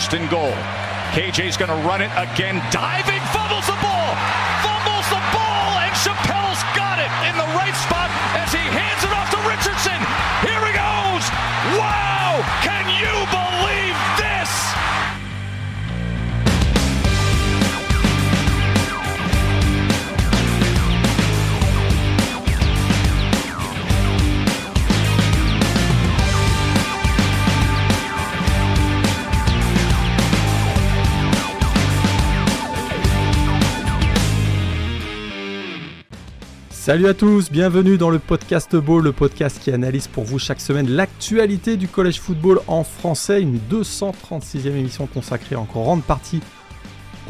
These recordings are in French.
first and goal. KJ's going to run it again, diving, fumbles the ball, fumbles Salut à tous, bienvenue dans le podcast Ball, le podcast qui analyse pour vous chaque semaine l'actualité du collège football en français, une 236e émission consacrée en grande partie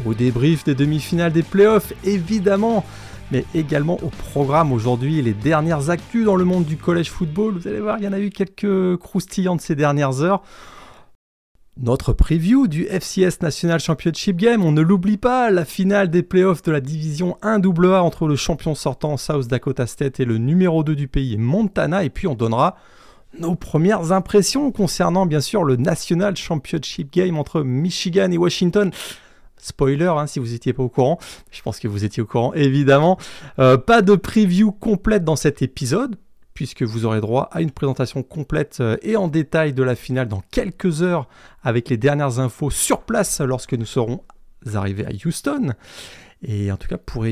au débrief des demi-finales des playoffs évidemment, mais également au programme aujourd'hui, les dernières actus dans le monde du collège football. Vous allez voir, il y en a eu quelques croustillantes ces dernières heures. Notre preview du FCS National Championship Game, on ne l'oublie pas, la finale des playoffs de la division 1AA entre le champion sortant South Dakota State et le numéro 2 du pays Montana, et puis on donnera nos premières impressions concernant bien sûr le National Championship Game entre Michigan et Washington. Spoiler, hein, si vous n'étiez pas au courant, je pense que vous étiez au courant évidemment. Euh, pas de preview complète dans cet épisode, puisque vous aurez droit à une présentation complète euh, et en détail de la finale dans quelques heures avec les dernières infos sur place lorsque nous serons arrivés à Houston. Et en tout cas, pour,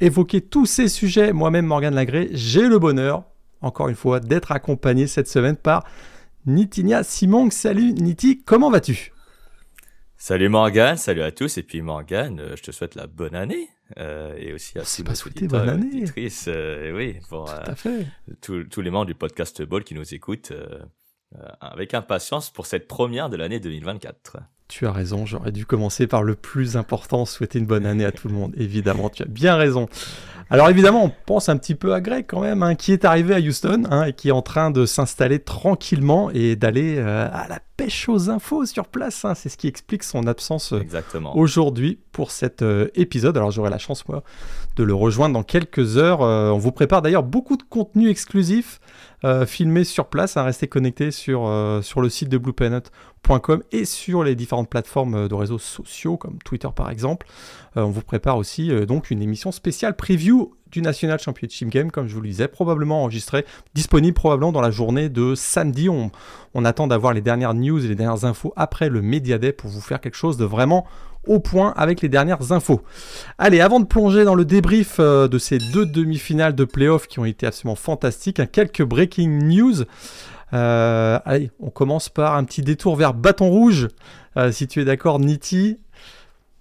évoquer tous ces sujets, moi-même, Morgane Lagré, j'ai le bonheur, encore une fois, d'être accompagné cette semaine par Nitinia Simong. Salut Niti, comment vas-tu? Salut Morgane, salut à tous. Et puis Morgane, euh, je te souhaite la bonne année. Euh, et aussi à tous pas souhaité bonne année. Euh, oui, pour Tout à fait. tous les membres du podcast Ball qui nous écoutent avec impatience pour cette première de l'année 2024. Tu as raison, j'aurais dû commencer par le plus important, souhaiter une bonne année à tout le monde. Évidemment, tu as bien raison. Alors évidemment, on pense un petit peu à Greg quand même, hein, qui est arrivé à Houston hein, et qui est en train de s'installer tranquillement et d'aller euh, à la pêche aux infos sur place. Hein. C'est ce qui explique son absence euh, aujourd'hui pour cet euh, épisode. Alors j'aurai la chance moi de le rejoindre dans quelques heures. on vous prépare d'ailleurs beaucoup de contenu exclusif filmé sur place. Restez connectés sur, sur le site de blueplanet.com et sur les différentes plateformes de réseaux sociaux comme Twitter par exemple. on vous prépare aussi donc une émission spéciale preview du National Championship Game, comme je vous le disais, probablement enregistré, disponible probablement dans la journée de samedi. On, attend d'avoir les dernières news et les dernières infos après le Media Day pour vous faire quelque chose de vraiment au point avec les dernières infos. Allez, avant de plonger dans le débrief euh, de ces deux demi-finales de playoffs qui ont été absolument fantastiques, hein, quelques breaking news. Euh, allez, on commence par un petit détour vers Bâton Rouge. Euh, si tu es d'accord, Niti,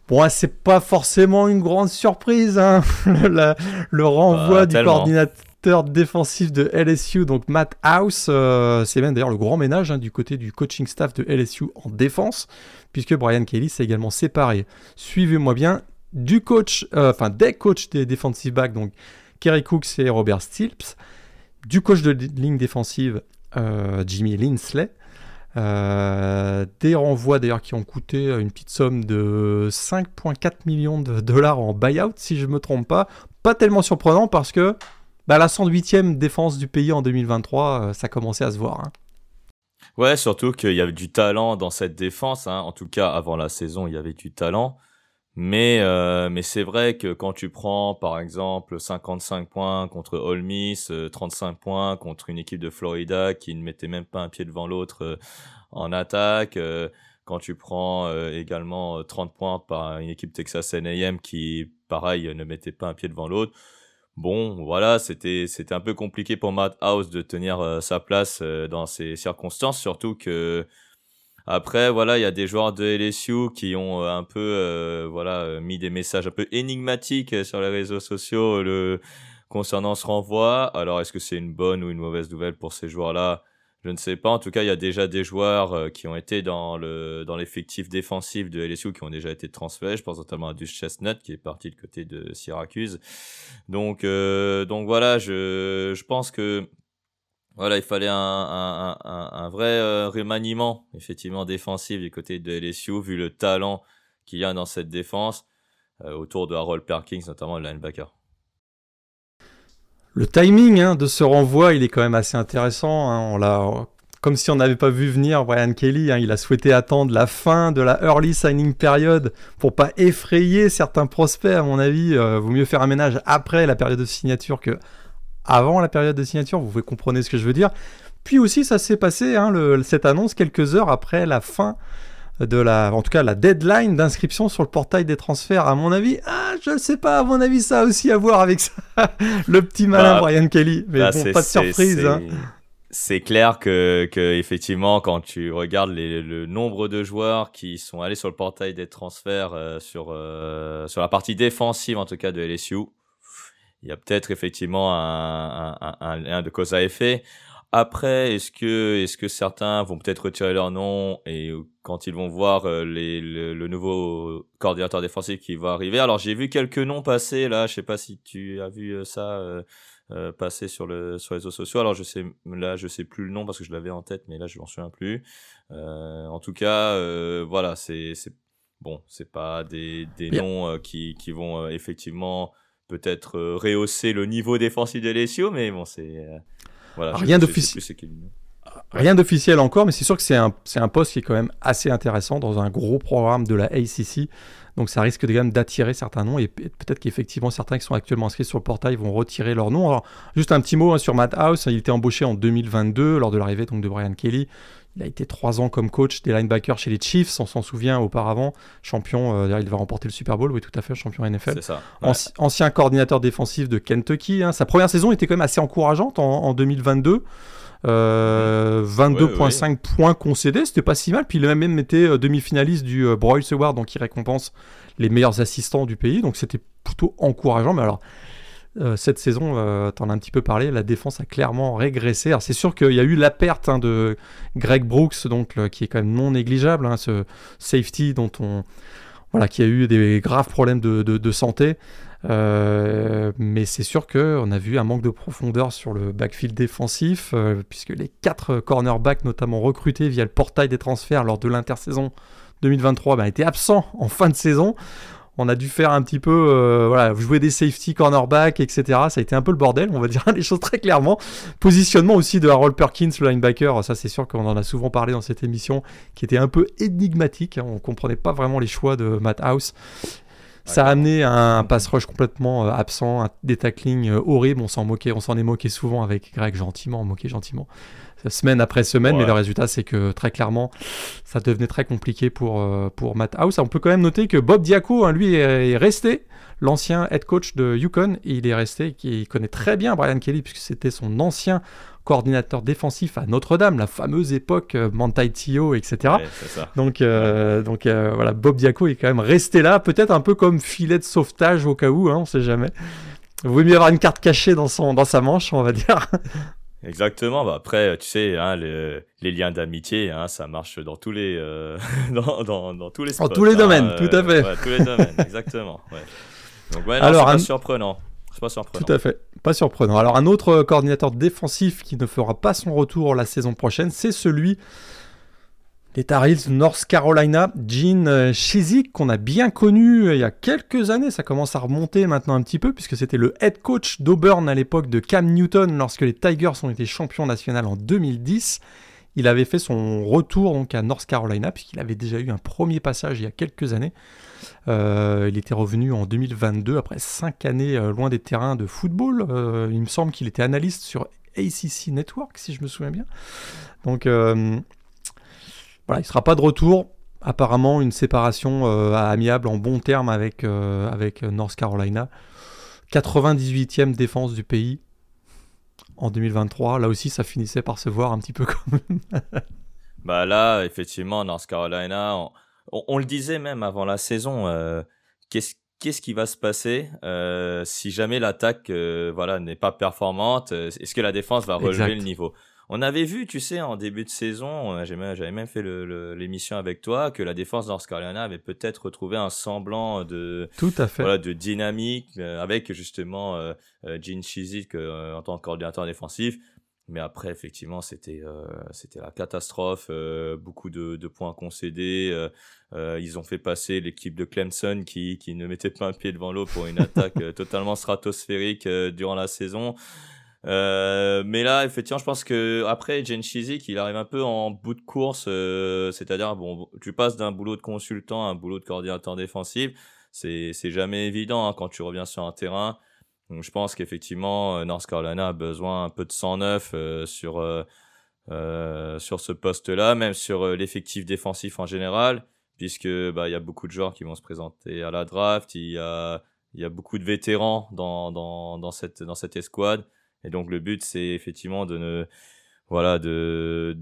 Bon, c'est pas forcément une grande surprise, hein. le, renvoi du coordinateur défensif de LSU, donc Matt House. Euh, c'est même d'ailleurs le grand ménage hein, du côté du coaching staff de LSU en défense, puisque Brian Kelly s'est également séparé. Suivez-moi bien du coach, euh, enfin des coachs des defensive backs, donc Kerry Cooks et Robert Stilps, du coach de ligne défensive euh, Jimmy Linsley, euh, des renvois d'ailleurs qui ont coûté une petite somme de 5,4 millions de dollars en buyout, si je ne me trompe pas. Pas tellement surprenant parce que bah, la 108e défense du pays en 2023, euh, ça commençait à se voir. Hein. Ouais, surtout qu'il y avait du talent dans cette défense. Hein. En tout cas, avant la saison, il y avait du talent. Mais, euh, mais c'est vrai que quand tu prends, par exemple, 55 points contre Ole Miss, 35 euh, points contre une équipe de Florida qui ne mettait même pas un pied devant l'autre euh, en attaque, quand tu prends également 30 points par une équipe Texas A&M qui, pareil, ne mettait pas un pied devant l'autre, bon, voilà, c'était un peu compliqué pour Matt House de tenir sa place dans ces circonstances, surtout que après, voilà, il y a des joueurs de LSU qui ont euh, un peu, euh, voilà, euh, mis des messages un peu énigmatiques sur les réseaux sociaux le, concernant ce renvoi. Alors, est-ce que c'est une bonne ou une mauvaise nouvelle pour ces joueurs-là? Je ne sais pas. En tout cas, il y a déjà des joueurs qui ont été dans le dans l'effectif défensif de LSU qui ont déjà été transférés. Je pense notamment à Duce Chestnut qui est parti de côté de Syracuse. Donc, donc voilà, je je pense que voilà, il fallait un, vrai euh, remaniement, effectivement, défensif du côté de LSU, vu le talent qu'il y a dans cette défense, euh, autour de Harold Perkins, notamment le linebacker. Le timing hein, de ce renvoi, il est quand même assez intéressant. Hein. On l'a comme si on n'avait pas vu venir Brian Kelly. Hein. il a souhaité attendre la fin de la early signing period pour pas effrayer certains prospects. À mon avis, euh, vaut mieux faire un ménage après la période de signature que avant la période de signature. Vous pouvez comprendre ce que je veux dire. Puis aussi, ça s'est passé hein, cette annonce quelques heures après la fin de la, en tout cas la deadline d'inscription sur le portail des transferts. À mon avis, ah, je ne sais pas, à mon avis, ça a aussi à voir avec ça. le petit malin bah, Brian Kelly. Mais bah, bon, pas de surprise. Hein. C'est clair que, que, effectivement, quand tu regardes le nombre de joueurs qui sont allés sur le portail des transferts euh, sur euh, sur la partie défensive, en tout cas de LSU, il y a peut-être effectivement un, un, un, lien de cause à effet. Après, est-ce que, est-ce que certains vont peut-être retirer leur nom et quand ils vont voir euh, les, le, nouveau coordinateur défensif qui va arriver? Alors j'ai vu quelques noms passer là, je sais pas si tu as vu euh, ça euh, euh, passer sur le sur les réseaux sociaux. Alors je sais là je sais plus le nom parce que je l'avais en tête, mais là je m'en souviens plus. Euh, en tout cas, voilà, c'est c'est bon, c'est pas des des noms qui qui vont effectivement peut-être rehausser le niveau défensif des LSU, mais bon c'est Rien d'officiel. Rien d'officiel encore, mais c'est sûr que c'est un, un poste qui est quand même assez intéressant dans un gros programme de la ACC. Donc ça risque de, d'attirer certains noms et peut-être qu'effectivement certains qui sont actuellement inscrits sur le portail vont retirer leur nom. Alors juste un petit mot hein, sur Matt House, il était embauché en 2022 lors de l'arrivée donc de Brian Kelly. Il a été trois ans comme coach des linebackers chez les Chiefs, on s'en souvient auparavant, champion, euh, il va remporter le Super Bowl, oui tout à fait, champion NFL. Ancien coordinateur défensif de Kentucky. Hein. Sa première saison était quand même assez encourageante en, 2022. 22.5 euh, points concédés, c'était pas si mal. Puis il a même été euh, demi-finaliste du Broyles Award, donc qui récompense les meilleurs assistants du pays. Donc c'était plutôt encourageant. Mais alors, euh, cette saison, euh, tu en as un petit peu parlé, la défense a clairement régressé. C'est sûr qu'il y a eu la perte hein, de Greg Brooks, donc qui est quand même non négligeable, hein, ce safety dont on, voilà, qui a eu des graves problèmes de, santé. Euh, mais c'est sûr qu'on a vu un manque de profondeur sur le backfield défensif, puisque les quatre cornerbacks, notamment recrutés via le portail des transferts lors de l'intersaison 2023, bah, étaient absents en fin de saison on a dû faire un petit peu, euh, voilà, jouer des safety, cornerback, etc. Ça a été un peu le bordel, on va dire les choses très clairement. Positionnement aussi de Harold Perkins, le linebacker, ça c'est sûr qu'on en a souvent parlé dans cette émission, qui était un peu énigmatique. On comprenait pas vraiment les choix de Matt House. Ça a amené un pass rush complètement euh, absent, des tacklings euh, horribles. On s'en moquait, on s'en est moqué souvent avec Greg gentiment, moqué gentiment semaine après semaine, mais le résultat c'est que très clairement ça devenait très compliqué pour, euh, pour Matt House. On peut quand même noter que Bob Diaco, hein, lui, est resté l'ancien head coach de Yukon, et il est resté, il connaît très bien Brian Kelly puisque c'était son ancien coordinateur défensif à Notre-Dame, la fameuse époque euh, Tio, etc. Donc, euh, donc euh, voilà, Bob Diaco est quand même resté là, peut-être un peu comme filet de sauvetage au cas où, hein, on sait jamais. Il vaut mieux avoir une carte cachée dans, son, dans sa manche, on va dire. Exactement. Bah après, tu sais, hein, les, les, liens d'amitié, hein, ça marche dans tous les, euh, dans, dans, dans, tous les spots, En tous les domaines, hein, tout à fait. Ouais, tous les domaines, exactement. Ouais. Donc ouais, Alors, c'est pas surprenant. C'est pas surprenant. Tout à fait, pas surprenant. Alors un autre coordinateur défensif qui ne fera pas son retour la saison prochaine, c'est celui les Tar Heels North Carolina, Gene Chizik, euh, qu'on a bien connu euh, il y a quelques années, ça commence à remonter maintenant un petit peu, puisque c'était le head coach d'Auburn à l'époque de Cam Newton, lorsque les Tigers ont été champions nationaux en 2010. Il avait fait son retour donc à North Carolina, puisqu'il avait déjà eu un premier passage il y a quelques années. Euh, il était revenu en 2022, après cinq années loin des terrains de football. il me semble qu'il était analyste sur ACC Network, si je me souviens bien. Donc voilà, il ne sera pas de retour. Apparemment, une séparation euh, amiable en bon terme avec, euh, avec North Carolina. 98e défense du pays en 2023. Là aussi, ça finissait par se voir un petit peu comme. bah là, effectivement, North Carolina, on, le disait même avant la saison. Euh, qu'est-ce qu'est-ce qui va se passer si jamais l'attaque voilà n'est pas performante Est-ce que la défense va relever le niveau? On avait vu, tu sais, en début de saison, j'avais même fait l'émission avec toi, que la défense North Carolina avait peut-être retrouvé un semblant de, Tout à fait. Voilà, de dynamique euh, avec justement euh, euh Gene Chizik euh, en tant que coordinateur défensif. Mais après, effectivement, c'était c'était la catastrophe, beaucoup de, de, points concédés. ils ont fait passer l'équipe de Clemson qui, qui ne mettait pas un pied devant l'eau pour une attaque totalement stratosphérique durant la saison. Euh, mais là, effectivement, je pense que après Jen Chizik, il arrive un peu en bout de course, euh, c'est-à-dire bon, tu passes d'un boulot de consultant à un boulot de coordinateur défensif, c'est jamais évident hein, quand tu reviens sur un terrain. Donc, je pense qu'effectivement, euh, North Carolina a besoin un peu de 109 euh, sur sur ce poste-là, même sur l'effectif défensif en général, puisque bah il y a beaucoup de joueurs qui vont se présenter à la draft, il y a beaucoup de vétérans dans dans cette dans cette escouade. Et donc le but, c'est effectivement de ne, voilà, de,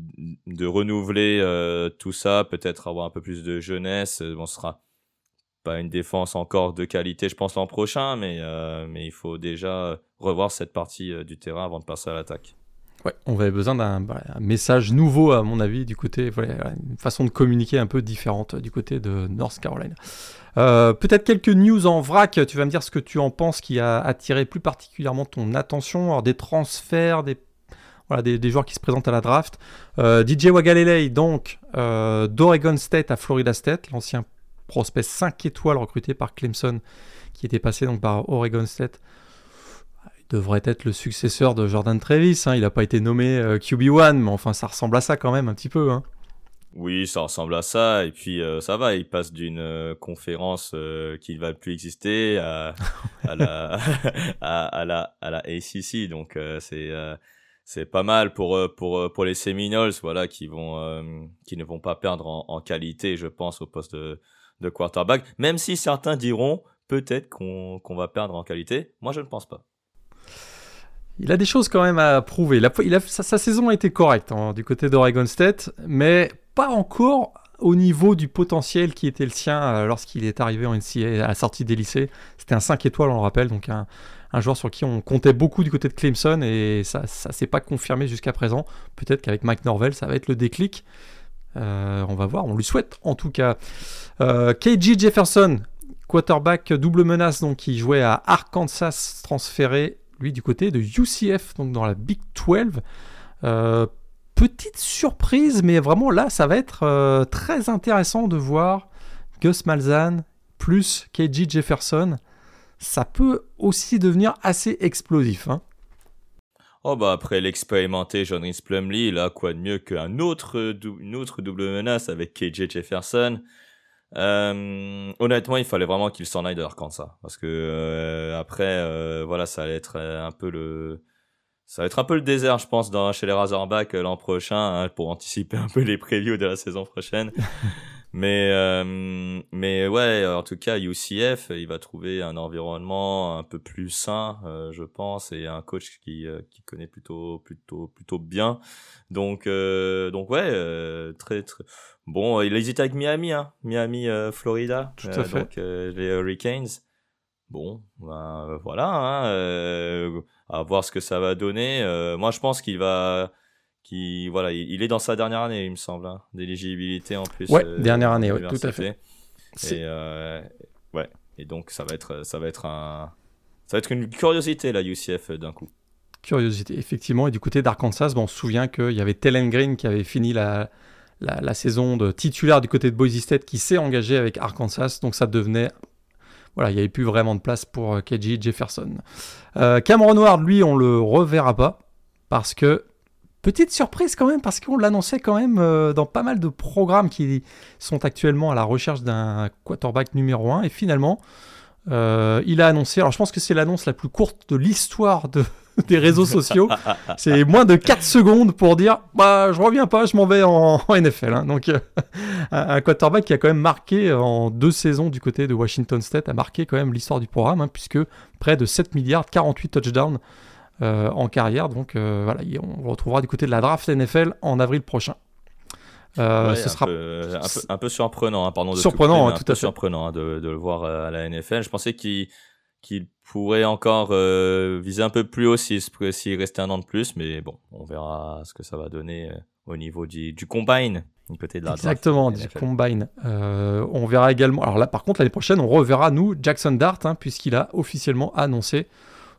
de renouveler euh, tout ça, peut-être avoir un peu plus de jeunesse. Bon, ce sera pas une défense encore de qualité, je pense, l'an prochain, mais, euh, mais il faut déjà revoir cette partie euh, du terrain avant de passer à l'attaque. Ouais, on avait besoin d'un bah, message nouveau, à mon avis, du côté, voilà, une façon de communiquer un peu différente du côté de North Carolina. Euh, peut-être quelques news en vrac, tu vas me dire ce que tu en penses qui a attiré plus particulièrement ton attention, Alors, des transferts, des, voilà, des, joueurs qui se présentent à la draft. Euh, DJ Wagalele, donc, euh, d'Oregon State à Florida State, l'ancien prospect 5 étoiles recruté par Clemson, qui était passé donc par Oregon State devrait être le successeur de Jordan Travis. Hein. Il n'a pas été nommé euh, QB1, mais enfin, ça ressemble à ça quand même un petit peu. Hein. Oui, ça ressemble à ça. Et puis, euh, ça va, il passe d'une euh, conférence qui ne va plus exister à, à, la, à, la, à la ACC. Donc, c'est c'est pas mal pour pour pour les Seminoles voilà qui vont qui ne vont pas perdre en, en, qualité je pense au poste de, de quarterback même si certains diront peut-être qu'on qu'on va perdre en qualité moi je ne pense pas il a des choses quand même à prouver. Sa, saison a été correcte hein, du côté d'Oregon State, mais pas encore au niveau du potentiel qui était le sien euh, lorsqu'il est arrivé en NCAA à la sortie des lycées. C'était un 5 étoiles, on le rappelle, donc un, joueur sur qui on comptait beaucoup du côté de Clemson et ça ne s'est pas confirmé jusqu'à présent. Peut-être qu'avec Mike Norvell, ça va être le déclic. Euh, on va voir, on lui souhaite en tout cas. Euh, KG Jefferson, quarterback double menace, donc qui jouait à Arkansas, transféré lui du côté de UCF, donc dans la Big 12. Euh, petite surprise, mais vraiment là, ça va être euh, très intéressant de voir Gus Malzahn plus KG Jefferson. Ça peut aussi devenir assez explosif. Hein. Oh bah après l'expérimenté John Plumley, là quoi de mieux qu'un autre, une autre double menace avec KJ Jefferson? Euh, honnêtement, il fallait vraiment qu'il s'en aille de parce que euh, après, euh, voilà, ça allait être un peu le, ça va être un peu le désert, je pense, dans, chez les Razorbacks l'an prochain, hein, pour anticiper un peu les previews de la saison prochaine. Mais euh, mais ouais, en tout cas, UCF, il va trouver un environnement un peu plus sain, euh, je pense, et un coach qui euh, qui connaît plutôt plutôt plutôt bien. Donc donc ouais, très très bon. Il hésite avec Miami, hein, Miami, Florida, tout à fait. donc les Hurricanes. Bon, ben voilà, hein, à voir ce que ça va donner. moi, je pense qu'il va qui voilà, il, est dans sa dernière année, il me semble, hein, d'éligibilité en plus. Ouais, euh, dernière année, ouais, tout à fait. Et euh, ouais, et donc ça va être, ça va être un, ça va être une curiosité la UCF d'un coup. Curiosité, effectivement. Et du côté d'Arkansas, bon, on se souvient qu'il y avait Tellen Green qui avait fini la, la, saison de titulaire du côté de Boise State qui s'est engagé avec Arkansas, donc ça devenait voilà, il n'y avait plus vraiment de place pour euh, KG Jefferson. Cameron Ward, lui, on le reverra pas parce que Petite surprise quand même, parce qu'on l'annonçait quand même euh, dans pas mal de programmes qui sont actuellement à la recherche d'un quarterback numéro 1. Et finalement, euh, il a annoncé, alors je pense que c'est l'annonce la plus courte de l'histoire de, des réseaux sociaux. c'est moins de 4 secondes pour dire bah, je reviens pas, je m'en vais en, NFL. Hein. Donc, euh, un quarterback qui a quand même marqué en deux saisons du côté de Washington State, a marqué quand même l'histoire du programme, hein, puisque près de 7 milliards, 48 touchdowns euh, en carrière. Donc euh, voilà, on retrouvera du côté de la draft NFL en avril prochain. Euh, ce un, sera peu, un, peu, surprenant, hein, pardon. De surprenant, tout, à fait. Surprenant hein, de, de, le voir à la NFL. Je pensais qu'il pourrait encore viser un peu plus haut s'il restait un an de plus, mais bon, on verra ce que ça va donner au niveau du, du combine. Côté de la Exactement, du combine. on verra également. Alors là, par contre, l'année prochaine, on reverra nous Jackson Dart, hein, puisqu'il a officiellement annoncé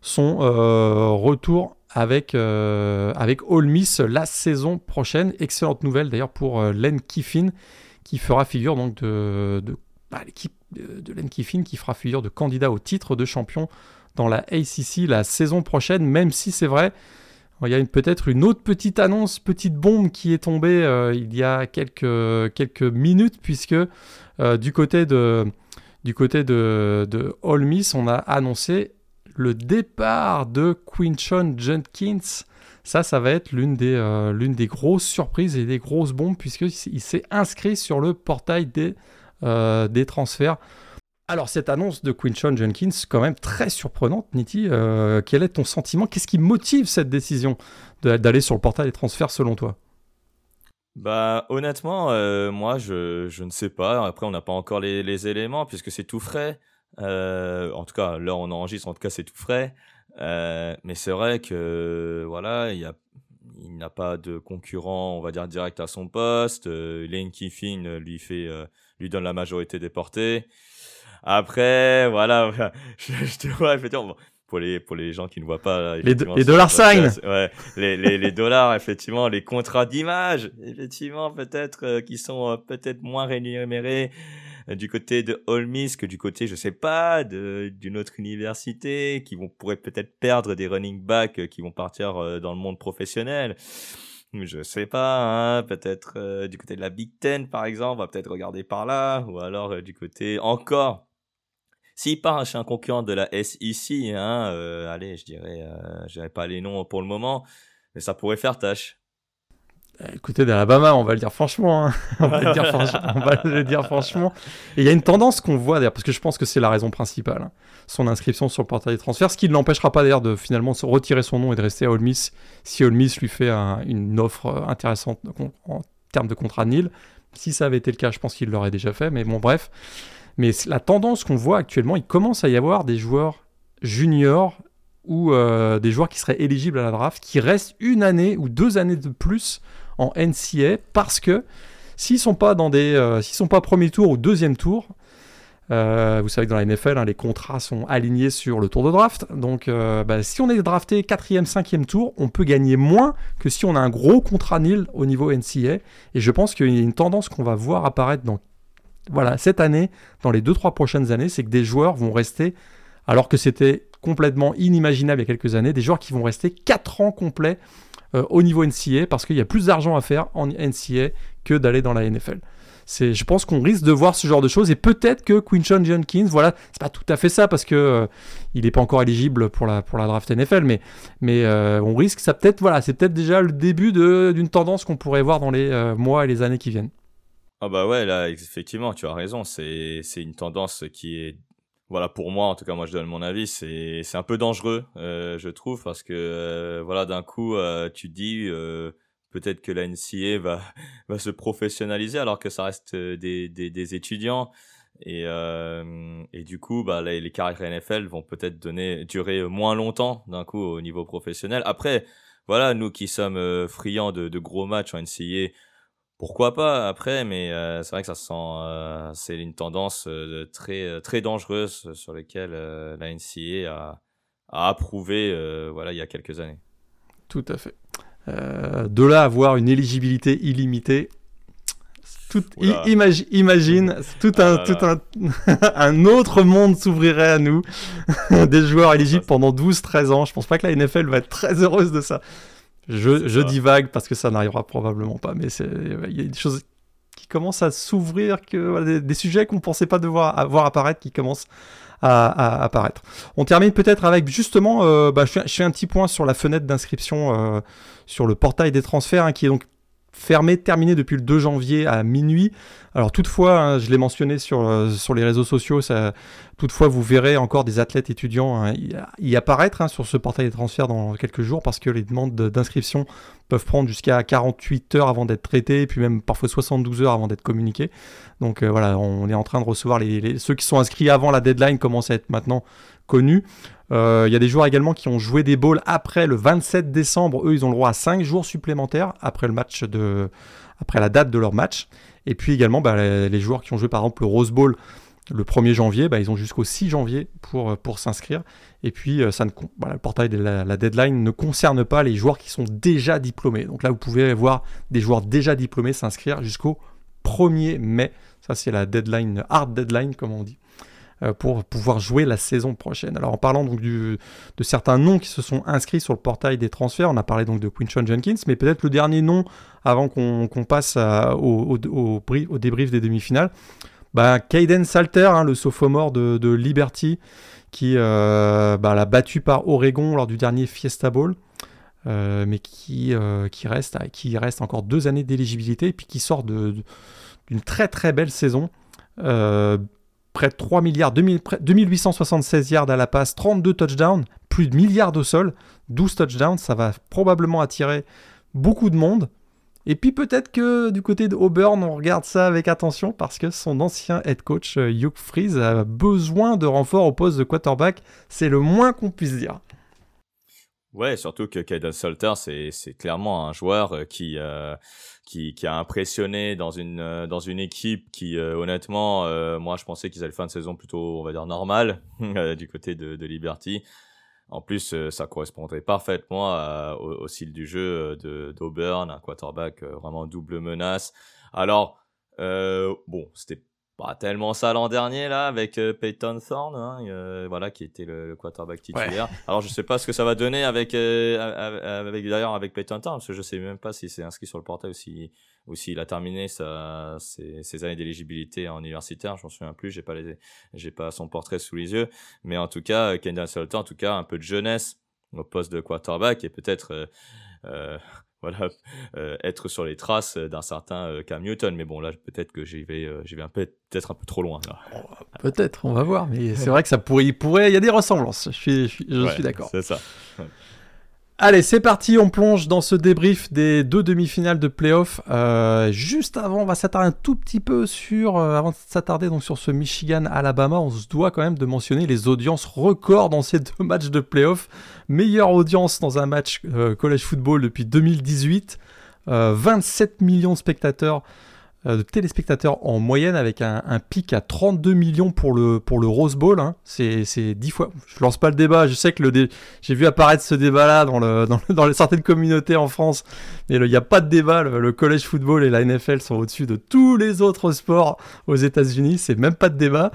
son euh, retour avec, euh, avec All Miss la saison prochaine. Excellente nouvelle d'ailleurs pour euh, Len Kiffin qui fera figure donc de, de bah, l'équipe de, Len Kiffin qui fera figure de candidat au titre de champion dans la ACC la saison prochaine, même si c'est vrai, il y a peut-être une autre petite annonce, petite bombe qui est tombée il y a quelques, minutes, puisque du côté de, de, de Ole Miss, on a annoncé le départ de Quinchon Jenkins. Ça, ça va être l'une des, euh, grosses surprises et des grosses bombes, puisqu'il s'est inscrit sur le portail des, des transferts alors cette annonce de Quinchon Jenkins, quand même très surprenante, Niti. Euh, quel est ton sentiment? Qu'est-ce qui motive cette décision d'aller sur le portail des transferts selon toi? Bah honnêtement, euh, moi je, ne sais pas. Après on n'a pas encore les, éléments puisque c'est tout frais. Euh, en tout cas, là on enregistre, en tout cas c'est tout frais. mais c'est vrai que voilà, il il n'a pas de concurrent, on va dire direct à son poste. Lane Kiffin lui fait, lui donne la majorité des portées. Après, voilà, je, te vois effectivement. pour les, pour les gens qui ne voient pas. Les, les dollars sign Ouais, les, les, les, dollars, effectivement, les contrats d'image, effectivement, peut-être, euh, qui sont euh, peut-être moins rémunérés euh, du côté de Miss que du côté, je sais pas, d'une autre université, qui vont pourrait peut-être perdre des running backs qui vont partir dans le monde professionnel. Je sais pas, hein, peut-être du côté de la Big Ten par exemple, on va peut-être regarder par là, ou alors du côté encore s'il part chez un concurrent de la SEC, hein, euh, allez, je dirais, euh, je dirais pas les noms pour le moment, mais ça pourrait faire tâche. Eh, écoutez, d'Alabama, on va le dire franchement. Hein. on, va le dire franchement on va dire franchement. Et il y a une tendance qu'on voit d'ailleurs, parce que je pense que c'est la raison principale, hein, son inscription sur le portail des transferts, ce qui ne l'empêchera pas d'ailleurs de finalement se retirer son nom et de rester à Ole Miss si Ole Miss lui fait une offre euh, intéressante en termes de contrat de Nil. Si ça avait été le cas, je pense qu'il l'aurait déjà fait, mais bon, bref. Mais la tendance qu'on voit actuellement, il commence à y avoir des joueurs juniors ou euh, des joueurs qui seraient éligibles à la draft qui restent une année ou deux années de plus en NCA parce que s'ils sont pas dans des, euh, s'ils sont pas premier tour ou deuxième tour, euh, vous savez que dans la NFL, hein, les contrats sont alignés sur le tour de draft. Donc, bah, si on est drafté quatrième, cinquième tour, on peut gagner moins que si on a un gros contrat nil au niveau NCA. Et je pense qu'il y a une tendance qu'on va voir apparaître dans voilà, cette année, dans les 2-3 prochaines années, c'est que des joueurs vont rester, alors que c'était complètement inimaginable il y a quelques années, des joueurs qui vont rester 4 ans complets euh, au niveau NCA parce qu'il y a plus d'argent à faire en NCA que d'aller dans la NFL. C'est, je pense qu'on risque de voir ce genre de choses et peut-être que Quinchon Jenkins, voilà, c'est pas tout à fait ça parce que euh, il n'est pas encore éligible pour la, pour la draft NFL, mais, mais euh, on risque, ça peut-être, voilà, c'est peut-être déjà le début d'une tendance qu'on pourrait voir dans les mois et les années qui viennent. Ah bah ouais, là, effectivement, tu as raison. C'est, c'est une tendance qui est, voilà, pour moi, en tout cas, moi, je donne mon avis, c'est, c'est un peu dangereux, euh, je trouve, parce que, euh, voilà, d'un coup, euh, tu dis, peut-être que la NCA va, va se professionnaliser alors que ça reste des, des, des étudiants. Et, et du coup, bah, les, les carrières NFL vont peut-être donner, durer moins longtemps d'un coup au niveau professionnel. Après, voilà, nous qui sommes friands de, de gros matchs en NCA, pourquoi pas après, mais euh, c'est vrai que ça sent, euh, c'est une tendance euh, très très dangereuse sur laquelle la NCA a, a approuvé voilà il y a quelques années. Tout à fait. de là avoir une éligibilité illimitée, tout, imagine, tout, un, ah tout un, un, autre monde s'ouvrirait à nous, des joueurs éligibles pendant 12-13 ans. Je pense pas que la NFL va être très heureuse de ça. Je, je divague parce que ça n'arrivera probablement pas, mais il y a des choses qui commencent à s'ouvrir, que des, sujets qu'on ne pensait pas devoir voir apparaître qui commencent à, apparaître. On termine peut-être avec justement, euh, bah, je, fais, un petit point sur la fenêtre d'inscription euh, sur le portail des transferts, hein, qui est donc fermé, terminé depuis le 2 janvier à minuit. Alors toutefois, hein, je l'ai mentionné sur, euh, sur les réseaux sociaux, toutefois vous verrez encore des athlètes étudiants hein, y, apparaître hein, sur ce portail des transferts dans quelques jours parce que les demandes d'inscription peuvent prendre jusqu'à 48 heures avant d'être traitées, puis même parfois 72 heures avant d'être communiquées. Donc euh, voilà, on est en train de recevoir les, ceux qui sont inscrits avant la deadline commencent à être maintenant Euh, il y a des joueurs également qui ont joué des balls après le 27 décembre. Eux, ils ont le droit à 5 jours supplémentaires après de, la date de leur match. Et puis également, bah, les, joueurs qui ont joué par exemple le Rose Bowl le 1er janvier, bah, ils ont jusqu'au 6 janvier pour, euh, pour s'inscrire. Et puis, euh, le portail de la, deadline ne concerne pas les joueurs qui sont déjà diplômés. Donc là, vous pouvez voir des joueurs déjà diplômés s'inscrire jusqu'au 1er mai. Ça, c'est la hard deadline, comme on dit. Pour pouvoir jouer la saison prochaine. Alors en parlant donc de certains noms qui se sont inscrits sur le portail des transferts, on a parlé donc de Quinchon Jenkins, mais peut-être le dernier nom avant qu'on passe au, au, au, débrief des demi-finales. Bah, Caden Salter, hein, le sophomore de, de Liberty, qui euh, bah, l'a battu par Oregon lors du dernier Fiesta Bowl. Euh, mais qui, euh, qui, reste, qui reste encore deux années d'éligibilité et puis qui sort d'une très très belle saison. Près de 3 milliards, 2876 yards à la passe, 32 touchdowns, plus de milliards au sol, 12 touchdowns. Ça va probablement attirer beaucoup de monde. Et puis peut-être que du côté de Auburn, on regarde ça avec attention parce que son ancien head coach euh, Hugh Freeze a besoin de renfort au poste de quarterback. C'est le moins qu'on puisse dire. Ouais, surtout que Kaden Salter, c'est clairement un joueur euh, qui, euh, qui, qui a impressionné dans une dans une équipe qui honnêtement, moi je pensais qu'ils allaient faire une saison plutôt on va dire normale du côté de, de Liberty. En plus, euh, ça correspondrait parfaitement au, style du jeu euh, d'Auburn, un quarterback euh, vraiment double menace. Alors, bon, c'était pas tellement ça l'an dernier là avec Peyton Thorne, hein, voilà, qui était le, quarterback titulaire. Alors, je sais pas ce que ça va donner avec, avec d'ailleurs avec Peyton Thorne, parce que je sais même pas si c'est inscrit sur le portail ou si ou s'il a terminé sa, ses, années d'éligibilité en universitaire, j'en souviens plus, j'ai pas les, j'ai pas son portrait sous les yeux, mais en tout cas, Kendall Sultan, en tout cas, un peu de jeunesse au poste de quarterback et peut-être, euh, euh, voilà, euh, être sur les traces d'un certain Cam Newton. Mais bon, là, peut-être que j'y vais, j'y vais peut-être un peu trop loin. Peut-être, on va voir, mais c'est vrai que ça pourrait, il pourrait, il y a des ressemblances. Je suis, je suis d'accord. C'est ça. Allez, c'est parti, on plonge dans ce débrief des deux demi-finales de playoff. Euh, juste avant, on va s'attarder un tout petit peu sur, euh, avant de s'attarder donc sur ce Michigan-Alabama, on se doit quand même de mentionner les audiences records dans ces deux matchs de playoff. Meilleure audience dans un match euh, college football depuis 2018. 27 millions de spectateurs euh, de téléspectateurs en moyenne avec un, pic à 32 millions pour le, pour le Rose Bowl. Hein. C'est 10 fois. Je lance pas le débat. Je sais que j'ai vu apparaître ce débat-là dans, le, dans, dans, certaines communautés en France. Mais il n'y a pas de débat. Le, college football et la NFL sont au-dessus de tous les autres sports aux États-Unis. C'est même pas de débat.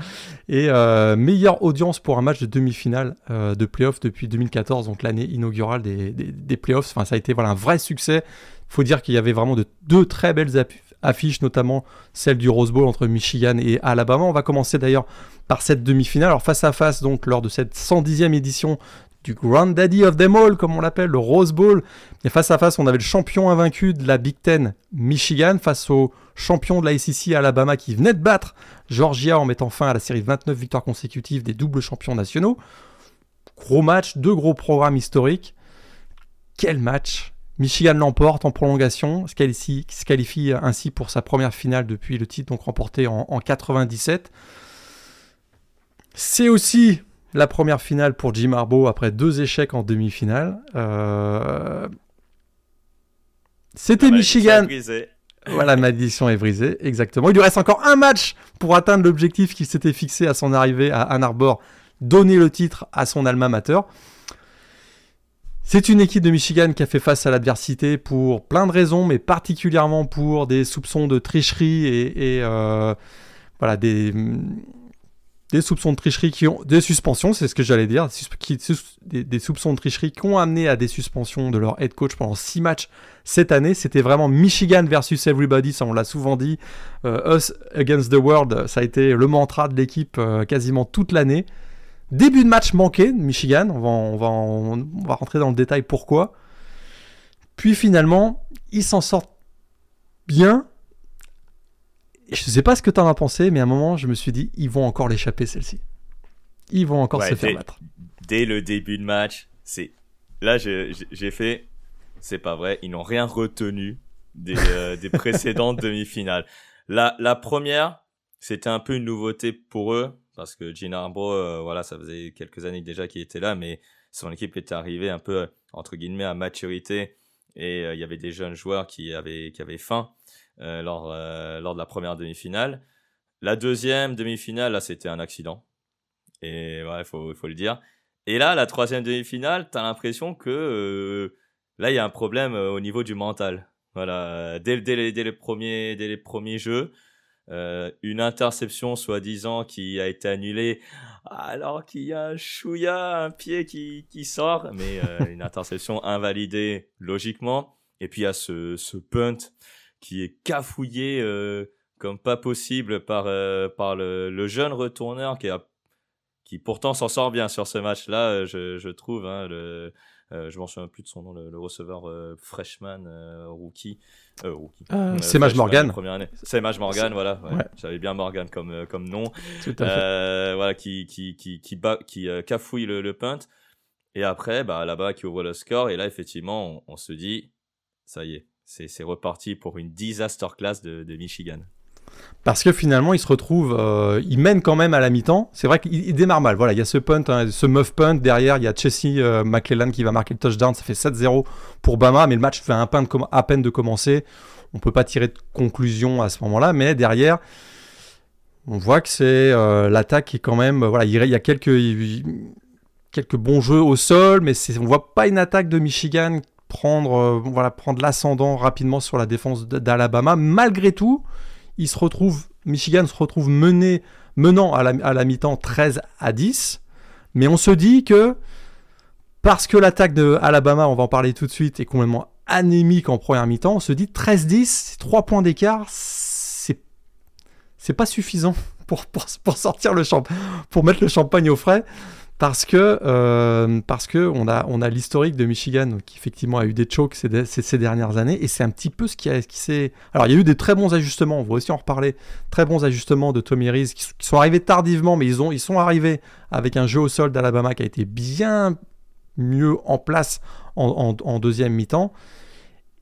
Et euh, meilleure audience pour un match de demi-finale euh, de playoff depuis 2014, donc l'année inaugurale des, des, playoffs. Enfin, ça a été voilà, un vrai succès. Faut dire qu'il y avait vraiment de deux très belles affiche, notamment celle du Rose Bowl entre Michigan et Alabama. On va commencer d'ailleurs par cette demi-finale. Alors face à face, donc lors de cette 110e édition du Grand Daddy of them all, comme on l'appelle, le Rose Bowl. Et face à face, on avait le champion invaincu de la Big Ten, Michigan, face au champion de la SEC, Alabama, qui venait de battre Georgia en mettant fin à la série de 29 victoires consécutives des doubles champions nationaux. Gros match, deux gros programmes historiques. Quel match Michigan l'emporte en prolongation, se qualifie, se qualifie, ainsi pour sa première finale depuis le titre donc remporté en, 97. C'est aussi la première finale pour Jim Harbaugh après deux échecs en demi-finale. Euh, c'était Michigan. Voilà, ma édition est brisée, exactement. Il lui reste encore un match pour atteindre l'objectif qu'il s'était fixé à son arrivée à Ann Arbor, donner le titre à son alma mater. C'est une équipe de Michigan qui a fait face à l'adversité pour plein de raisons, mais particulièrement pour des soupçons de tricherie et, euh, des soupçons de tricherie qui ont des suspensions, c'est ce que j'allais dire, des, soupçons de tricherie qui ont amené à des suspensions de leur head coach pendant six matchs cette année. C'était vraiment Michigan versus everybody, ça on l'a souvent dit. Euh, us against the world, ça a été le mantra de l'équipe euh, quasiment toute l'année. Début de match manqué de Michigan, on va, on, va, on va rentrer dans le détail pourquoi. Puis finalement, ils s'en sortent bien. Je ne sais pas ce que tu en as pensé, mais à un moment, je me suis dit, ils vont encore l'échapper celle-ci. Ils vont encore se faire battre. Dès le début de match, c'est là j'ai fait, c'est pas vrai, ils n'ont rien retenu des, euh, des précédentes demi-finales. La, la première, c'était un peu une nouveauté pour eux parce que Gene Arbro, euh, voilà, ça faisait quelques années déjà qu'il était là, mais son équipe était arrivée un peu entre guillemets à maturité et euh, il y avait des jeunes joueurs qui avaient qui avaient faim euh, lors lors de la première demi-finale. La deuxième demi-finale, là, c'était un accident et il faut le dire. Et là, la troisième demi-finale, tu as l'impression que là, il y a un problème au niveau du mental. Voilà, dès, dès, dès, les premiers, dès les premiers jeux, euh, une interception soi-disant qui a été annulée alors qu'il y a un chouïa, un pied qui, qui sort, mais euh, une interception invalidée logiquement. Et puis il y a ce, ce punt qui est cafouillé euh, comme pas possible par, par le, le, jeune retourneur qui, a, qui pourtant s'en sort bien sur ce match-là, je, je, trouve. Hein, le, je m'en souviens plus de son nom, le, receveur euh, freshman, euh, rookie. rookie. c'est Maj Morgan. C'est Maj Morgan, voilà. J'avais bien Morgan comme, comme nom. Tout à fait. voilà, qui, qui, qui, qui, qui cafouille le, punt. Et après, bah, là-bas, qui ouvre le score. Et là, effectivement, on, se dit, ça y est, c'est reparti pour une disaster class de, de Michigan. Parce que finalement, il se retrouve, euh, il mène quand même à la mi-temps. C'est vrai qu'il démarre mal. Voilà, il y a ce punt, hein, ce muff punt. Derrière, il y a Chessie euh, McClellan qui va marquer le touchdown. Ça fait 7-0 pour Bama, mais le match fait un pain à peine de commencer. On peut pas tirer de conclusion à ce moment-là, mais derrière, on voit que c'est euh, l'attaque qui est quand même. Voilà, il y a quelques, quelques bons jeux au sol, mais on voit pas une attaque de Michigan prendre, voilà, prendre l'ascendant rapidement sur la défense d'Alabama. Malgré tout, il se retrouve, Michigan se retrouve mené, menant à la, mi-temps 13 à 10. Mais on se dit que parce que l'attaque de Alabama, on va en parler tout de suite, est complètement anémique en première mi-temps, on se dit 13-10, 3 points d'écart, c'est, pas suffisant pour, pour, pour sortir le champagne, pour mettre le champagne au frais parce que euh, parce que on a on a l'historique de Michigan qui effectivement a eu des chokes ces, dernières années et c'est un petit peu ce qui, a, qui s'est alors il y a eu des très bons ajustements on va aussi en reparler très bons ajustements de Tommy Reese qui, sont arrivés tardivement mais ils ont ils sont arrivés avec un jeu au sol d'Alabama qui a été bien mieux en place en, en, deuxième mi-temps.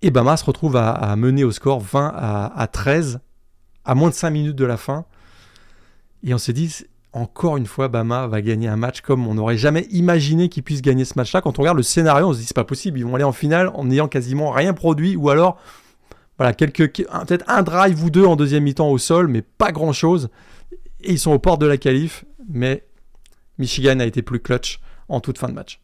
Et Bama se retrouve à, mener au score 20 à, à 13 à moins de 5 minutes de la fin. Et on s'est dit encore une fois, Bama va gagner un match comme on n'aurait jamais imaginé qu'il puisse gagner ce match-là. Quand on regarde le scénario, on se dit c'est pas possible, ils vont aller en finale en n'ayant quasiment rien produit ou alors voilà quelques peut-être un drive ou deux en deuxième mi-temps au sol, mais pas grand-chose. Et ils sont aux portes de la qualif, mais Michigan a été plus clutch en toute fin de match.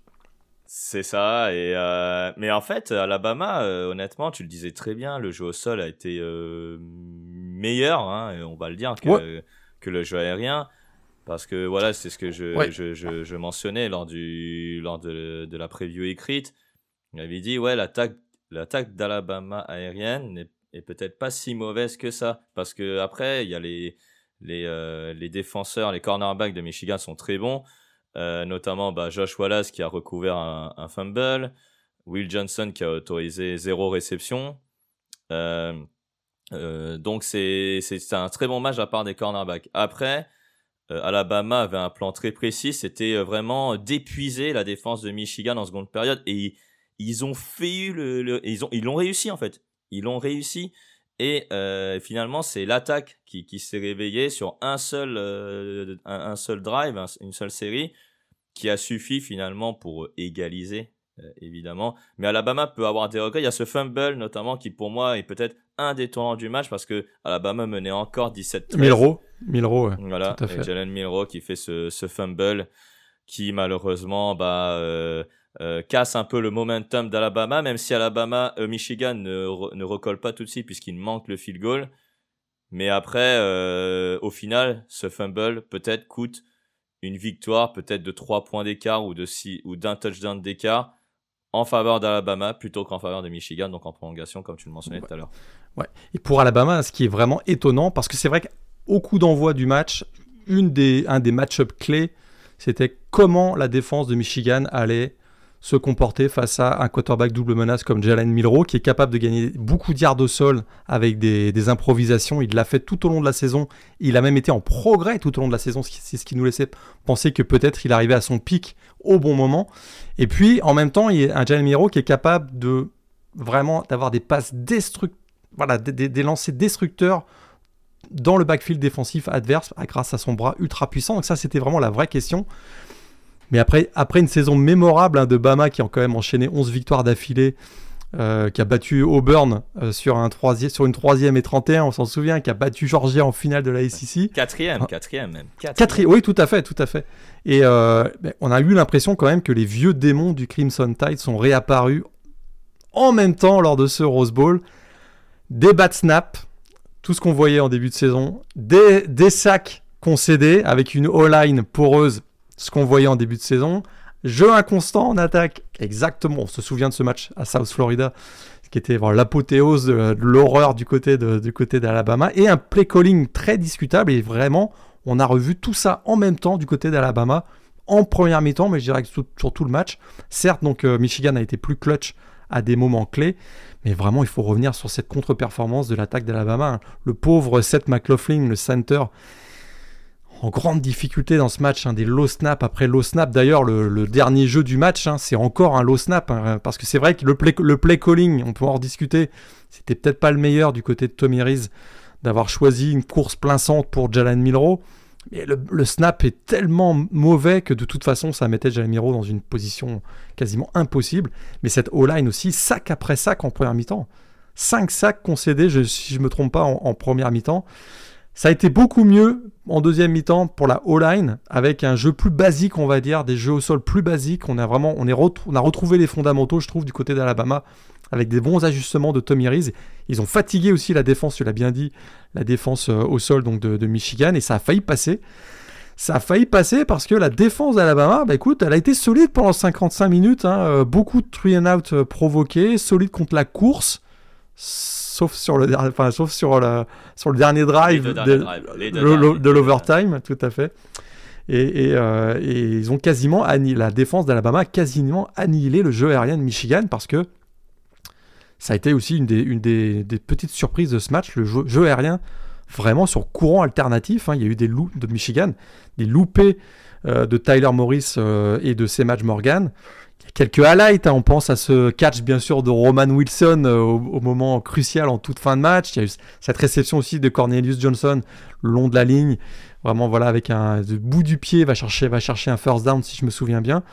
C'est ça, et euh, mais en fait, Alabama, euh, honnêtement, tu le disais très bien, le jeu au sol a été euh, meilleur, hein, on va le dire, que, que le jeu aérien. Parce que voilà, c'est ce que je, je, je, mentionnais lors, du, lors de, de la preview écrite. Il avait dit, ouais, l'attaque, l'attaque d'Alabama aérienne n'est est peut-être pas si mauvaise que ça. Parce que après, il y a les, les, euh, les défenseurs, les cornerbacks de Michigan sont très bons. Euh, notamment bah, Josh Wallace qui a recouvert un, un, fumble. Will Johnson qui a autorisé zéro réception. Euh, donc c'est, c'est un très bon match à part des cornerbacks. Après, Alabama avait un plan très précis, c'était euh, vraiment d'épuiser la défense de Michigan en seconde période et ils ont fait le, ils ont ils l'ont réussi en fait. Ils l'ont réussi et euh, finalement c'est l'attaque qui, qui s'est réveillée sur un seul un, seul drive, une seule série qui a suffi finalement pour égaliser évidemment. Mais Alabama peut avoir des regrets. Il y a ce fumble notamment qui pour moi est peut-être un des tournants du match parce que Alabama menait encore 17 Milro, Milro, voilà. Et Jalen Milro qui fait ce, ce fumble qui malheureusement bah, euh, euh, casse un peu le momentum d'Alabama, même si Alabama, euh, Michigan ne, ne recolle pas tout de suite puisqu'il manque le field goal. Mais après, au final, ce fumble peut-être coûte une victoire, peut-être de 3 points d'écart ou de ou d'un touchdown d'écart en faveur d'Alabama plutôt qu'en faveur de Michigan, donc en prolongation, comme tu le mentionnais tout à l'heure. Ouais. Et pour Alabama, ce qui est vraiment étonnant, parce que c'est vrai qu'au coup d'envoi du match, une des, un des match-ups clés, c'était comment la défense de Michigan allait se comporter face à un quarterback double menace comme Jalen Milrow, qui est capable de gagner beaucoup de yards au sol avec des, improvisations. Il l'a fait tout au long de la saison. Il a même été en progrès tout au long de la saison, c'est ce qui nous laissait penser que peut-être il arrivait à son pic au bon moment. Et puis, en même temps, il y a un Jalen Milrow qui est capable de vraiment d'avoir des passes destructives, voilà, des, des lancers destructeurs dans le backfield défensif adverse grâce à son bras ultra puissant. Donc ça, c'était vraiment la vraie question. Mais après, après une saison mémorable hein, de Bama qui a quand même enchaîné 11 victoires d'affilée, euh, qui a battu Auburn euh, sur, un troisième, sur une troisième et 31, on s'en souvient, qui a battu Georgia en finale de la SEC. Quatrième, quatrième même. Quatrième. oui, tout à fait, tout à fait. Et euh, on a eu l'impression quand même que les vieux démons du Crimson Tide sont réapparus en même temps lors de ce Rose Bowl. Des bad snaps, tout ce qu'on voyait en début de saison. Des, des sacs concédés avec une O-line poreuse, ce qu'on voyait en début de saison. Jeu inconstant en attaque, exactement. On se souvient de ce match à South Florida, qui était l'apothéose de, l'horreur du côté du côté d'Alabama, et un play calling très discutable. Et vraiment, on a revu tout ça en même temps du côté d'Alabama en première mi-temps, mais je dirais que sur, tout le match. Certes, donc euh, Michigan a été plus clutch à des moments clés, mais vraiment, il faut revenir sur cette contre-performance de l'attaque d'Alabama. Le pauvre Seth McLaughlin, le center, en grande difficulté dans ce match, hein, des low snap après low snap. D'ailleurs, le, dernier jeu du match, hein, c'est encore un low snap, hein, parce que c'est vrai que le play, calling, on peut en rediscuter, c'était peut-être pas le meilleur du côté de Tommy Rees d'avoir choisi une course plein pour Jalen Milrow. Mais le, snap est tellement mauvais que de toute façon, ça mettait Jalen Milrow dans une position quasiment impossible. Mais cette O-line aussi, sac après sac en première mi-temps. 5 sacs concédés, si je ne me trompe pas, en première mi-temps. Ça a été beaucoup mieux en deuxième mi-temps pour la O-line, avec un jeu plus basique, on va dire, des jeux au sol plus basiques. On a vraiment, on, est on a retrouvé les fondamentaux, je trouve, du côté d'Alabama, avec des bons ajustements de Tommy Rees. Ils ont fatigué aussi la défense, tu l'as bien dit, la défense euh, au sol donc de, Michigan, et ça a failli passer. Ça a failli passer parce que la défense d'Alabama, bah écoute, elle a été solide pendant 55 minutes. Hein, euh, beaucoup de three and out euh, provoqués, solide contre la course sauf sur le, enfin, sauf sur, le, sur le dernier drive de, l'overtime, tout à fait. Et, euh, et, ils ont quasiment annihilé, la défense d'Alabama a quasiment annihilé le jeu aérien de Michigan parce que ça a été aussi une des, une des, des petites surprises de ce match, le jeu, aérien vraiment sur courant alternatif. Hein. Il y a eu des loups de Michigan, des loupés euh, de Tyler Morris euh, et de Semaj Morgan quelques highlights. Hein. On pense à ce catch, bien sûr, de Roman Wilson euh, au, moment crucial en toute fin de match. Il y a eu cette réception aussi de Cornelius Johnson le long de la ligne. Vraiment, voilà, avec un bout du pied, va chercher, un first down, si je me souviens bien.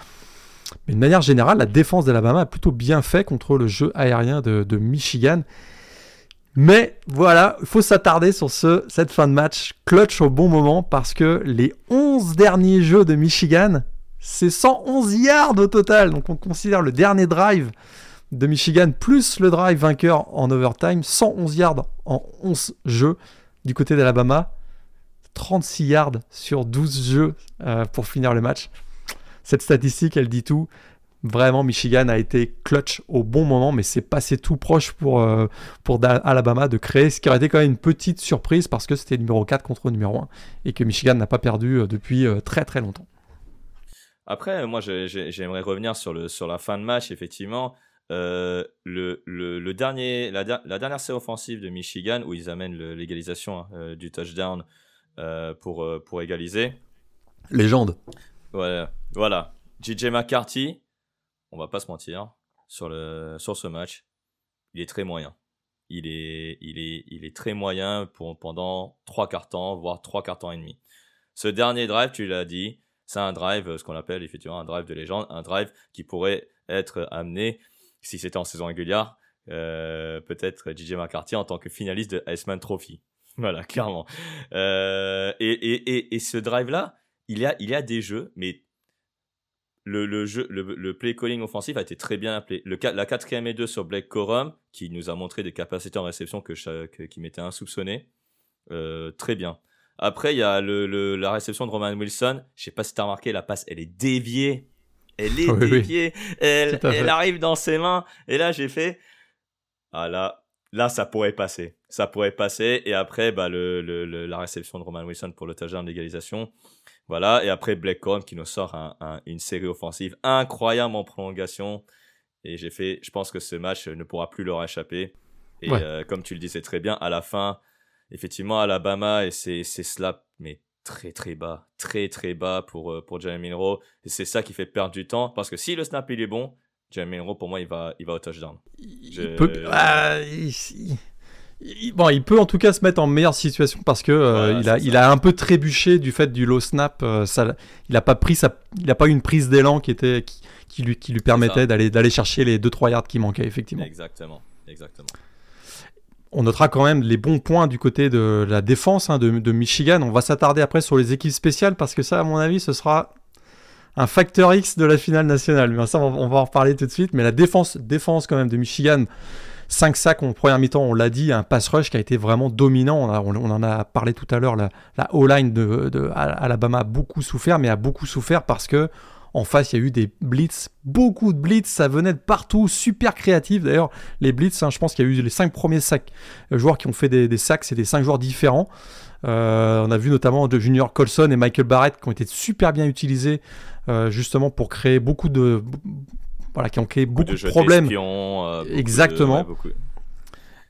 Mais de manière générale, la défense d'Alabama a plutôt bien fait contre le jeu aérien de, Michigan. Mais voilà, il faut s'attarder sur ce, cette fin de match clutch au bon moment parce que les 11 derniers jeux de Michigan c'est 111 yards au total. Donc on considère le dernier drive de Michigan plus le drive vainqueur en overtime. 111 yards en 11 jeux du côté d'Alabama. 36 yards sur 12 jeux euh, pour finir le match. Cette statistique, elle dit tout. Vraiment, Michigan a été clutch au bon moment, mais c'est passé tout proche pour, euh, Alabama de créer ce qui aurait été quand même une petite surprise parce que c'était numéro 4 contre numéro 1 et que Michigan n'a pas perdu euh, depuis très très longtemps. Après, moi, j'aimerais revenir sur, le, sur la fin de match, effectivement. Euh, le, le, dernier, la, dernière série offensive de Michigan, où ils amènent l'égalisation hein, euh, du touchdown euh, pour, pour égaliser. Légende. Voilà. voilà. JJ McCarthy, on va pas se mentir, sur, le, sur ce match, il est très moyen. Il est, il est, il est très moyen pour, pendant trois quarts temps, voire trois quarts temps et demi. Ce dernier drive, tu l'as dit, c'est un drive, ce qu'on appelle effectivement un drive de légende, un drive qui pourrait être amené, si c'était en saison régulière, euh, peut-être DJ McCarthy en tant que finaliste de Iceman Trophy. Voilà, clairement. Euh, et, et, et, ce drive-là, il y, a, il y a des jeux, mais le, le, jeu, le, play calling offensif a été très bien appelé. Le, la quatrième et deux sur Blake Corum, qui nous a montré des capacités en réception que, qui m'étaient insoupçonnées, euh, très bien. Après, il y a le, la réception de Roman Wilson. Je sais pas si tu as remarqué, la passe, elle est déviée. Elle est déviée. Elle, elle arrive dans ses mains. Et là, j'ai fait. Ah là, là, ça pourrait passer. Ça pourrait passer. Et après, bah, le, le, la réception de Roman Wilson pour le touchdown d'égalisation. Voilà. Et après, Blake Corum qui nous sort un, une série offensive incroyable en prolongation. Et j'ai fait. Je pense que ce match ne pourra plus leur échapper. Et euh, comme tu le disais très bien, à la fin, effectivement, Alabama et ses, slaps, mais très très bas, très très bas pour, euh, pour Jalen Milrow. Et c'est ça qui fait perdre du temps, parce que si le snap il est bon, Jalen Milrow, pour moi, il va, il va au touchdown. Il peut... Ah, bon, il peut en tout cas se mettre en meilleure situation parce que euh, il, a, il a un peu trébuché du fait du low snap. Euh, ça, il a pas pris sa, il a pas eu une prise d'élan qui était qui, qui, lui, qui lui permettait d'aller d'aller chercher les 2-3 yards qui manquaient effectivement. Exactement, exactement on notera quand même les bons points du côté de la défense hein, de, Michigan. On va s'attarder après sur les équipes spéciales parce que ça, à mon avis, ce sera un facteur X de la finale nationale. Ça, on va, en reparler tout de suite. Mais la défense, défense quand même de Michigan, 5 sacs en première mi-temps, on l'a dit, un pass rush qui a été vraiment dominant. On, en a parlé tout à l'heure, la, la O-line de, de, Alabama a beaucoup souffert, mais a beaucoup souffert parce que en face, il y a eu des blitz, beaucoup de blitz, ça venait de partout, super créatif. D'ailleurs, les blitz, hein, je pense qu'il y a eu les 5 premiers sacs, euh, joueurs qui ont fait des, sacs, c'est des 5 joueurs différents. Euh, on a vu notamment de Junior Colson et Michael Barrett qui ont été super bien utilisés euh, justement pour créer beaucoup de voilà qui ont créé beaucoup, de, problèmes. Exactement.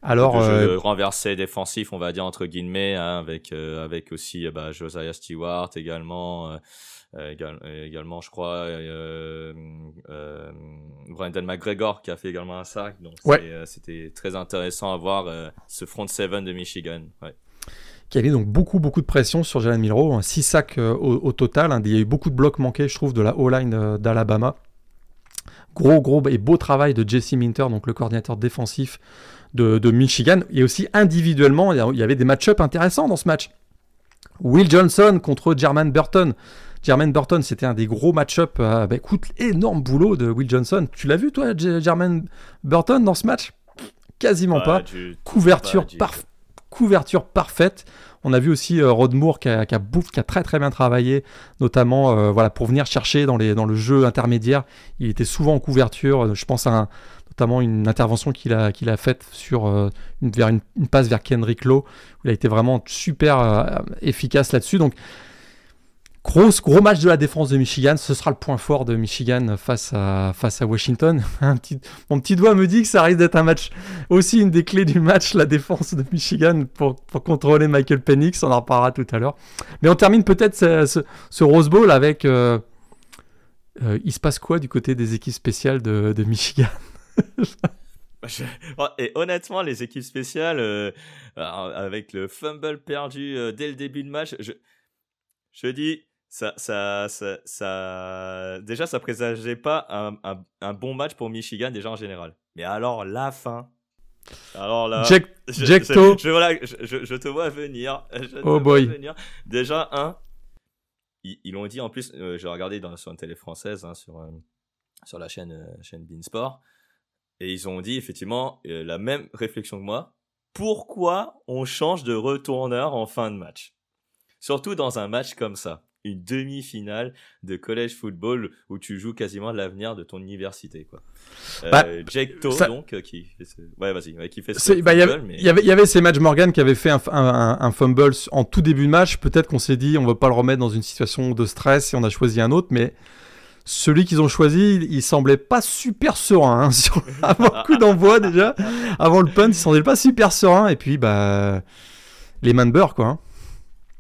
Alors, de renverser défensif, on va dire entre guillemets, hein, avec avec aussi bah, Josiah Stewart également. Euh, également, je crois, euh, euh, Brandon McGregor qui a fait également un sac. Donc c'était très intéressant à voir ce front seven de Michigan. qui avait donc beaucoup beaucoup de pression sur Jalen Milrow, 6 sacs au, total, hein. il y a eu beaucoup de blocs manqués je trouve de la O-line d'Alabama. Gros gros et beau travail de Jesse Minter, donc le coordinateur défensif de, de Michigan, et aussi individuellement il y avait des match-ups intéressants dans ce match. Will Johnson contre Jermaine Burton. Jermaine Burton, c'était un des gros match-up. Euh, bah, écoute, énorme boulot de Will Johnson. Tu l'as vu, toi, Jermaine Burton, dans ce match? Quasiment pas. couverture, couverture parfaite. On a vu aussi euh, Rod Moore qui a, qui, a, très très bien travaillé, notamment euh, voilà, pour venir chercher dans, les, dans le jeu intermédiaire. Il était souvent en couverture. Je pense à notamment une intervention qu'il a, qu'il a faite sur, une, vers une, passe vers Kendrick Lowe. Où il a été vraiment super efficace là-dessus. Donc Gros, gros match de la défense de Michigan, ce sera le point fort de Michigan face à, face à Washington. mon petit doigt me dit que ça risque d'être un match, aussi une des clés du match, la défense de Michigan pour, pour contrôler Michael Penix, on en reparlera tout à l'heure. Mais on termine peut-être ce, Rose Bowl avec... Euh, euh, il se passe quoi du côté des équipes spéciales de, Michigan? Et honnêtement, les équipes spéciales, euh, avec le fumble perdu dès le début de match, je, je dis, ça, ça, ça, ça, déjà, ça présageait pas un, un, un, bon match pour Michigan déjà en général. Mais alors la fin. Alors là, Jack, je, je, voilà, je, je, te vois venir. Je oh boy. Venir. Déjà un, ils l'ont dit en plus. Euh, J'ai regardé dans, sur une télé française hein, sur euh, sur la chaîne euh, chaîne Beansport et ils ont dit effectivement euh, la même réflexion que moi. Pourquoi on change de retourneur en fin de match? Surtout dans un match comme ça une demi-finale de college football où tu joues quasiment l'avenir de ton université quoi. Euh, bah, Jake donc euh, qui fait ce... ouais vas-y qui fait ce bah, il y, avait, y avait ces matchs Morgan qui avait fait un, un, fumble en tout début de match peut-être qu'on s'est dit on va pas le remettre dans une situation de stress et on a choisi un autre mais celui qu'ils ont choisi, il semblait pas super serein hein, sur... avant le coup d'envoi déjà, avant le punt, il semblait pas super serein et puis bah les man quoi. Hein.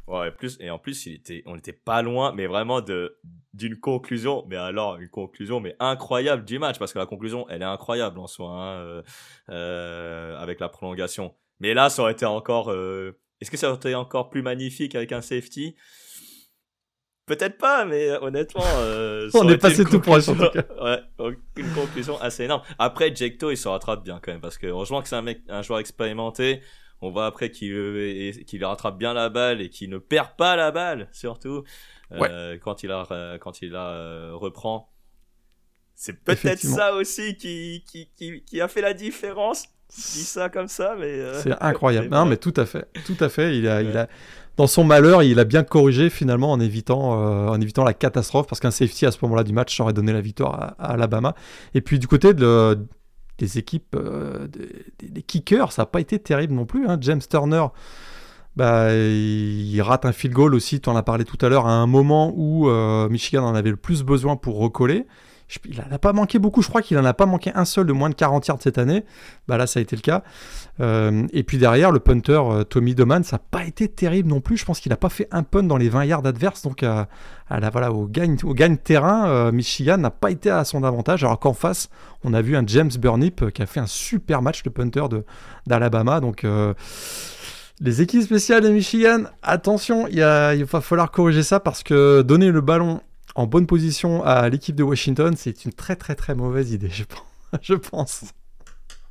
Ouais, plus, et en plus, il était, on n'était pas loin, mais vraiment de, d'une conclusion, mais alors une conclusion mais incroyable du match, parce que la conclusion, elle est incroyable en soi, hein, euh, euh, avec la prolongation. Mais là, ça aurait été encore... Euh, est-ce que ça aurait été encore plus magnifique avec un safety? Peut-être pas, mais honnêtement, euh, on est passé tout pour en tout cas. Ouais, une conclusion assez énorme. Après, Jekto, il se rattrape bien quand même, parce que heureusement que c'est un mec, un joueur expérimenté. On voit après qu'il euh, qu'il rattrape bien la balle et qu'il ne perd pas la balle, surtout euh, quand il a quand il la euh, reprend. C'est peut-être ça aussi qui, qui, qui, qui, a fait la différence. Je dis ça comme ça, mais c'est incroyable. non, mais tout à fait, tout à fait. Il a, il a, dans son malheur, il a bien corrigé finalement en évitant, en évitant la catastrophe parce qu'un safety à ce moment-là du match aurait donné la victoire à, à Alabama. Et puis du côté de, des équipes, euh, des, kickers, ça n'a pas été terrible non plus. Hein. James Turner, bah, il rate un field goal aussi, tu en as parlé tout à l'heure, à un moment où euh, Michigan en avait le plus besoin pour recoller il n'en a pas manqué beaucoup, je crois qu'il n'en a pas manqué un seul de moins de 40 yards cette année. Bah là, ça a été le cas. Euh, et puis derrière, le punter euh, Tommy Doman, ça n'a pas été terrible non plus. Je pense qu'il n'a pas fait un punt dans les 20 yards adverses. Donc à, la, voilà, au gagne, au gagne terrain, euh, Michigan n'a pas été à son avantage. Alors qu'en face, on a vu un James Burnip qui a fait un super match, le punter d'Alabama. Donc les équipes spéciales de Michigan, attention, il va falloir corriger ça parce que donner le ballon en bonne position à l'équipe de Washington, c'est une très très très mauvaise idée, je pense. je pense.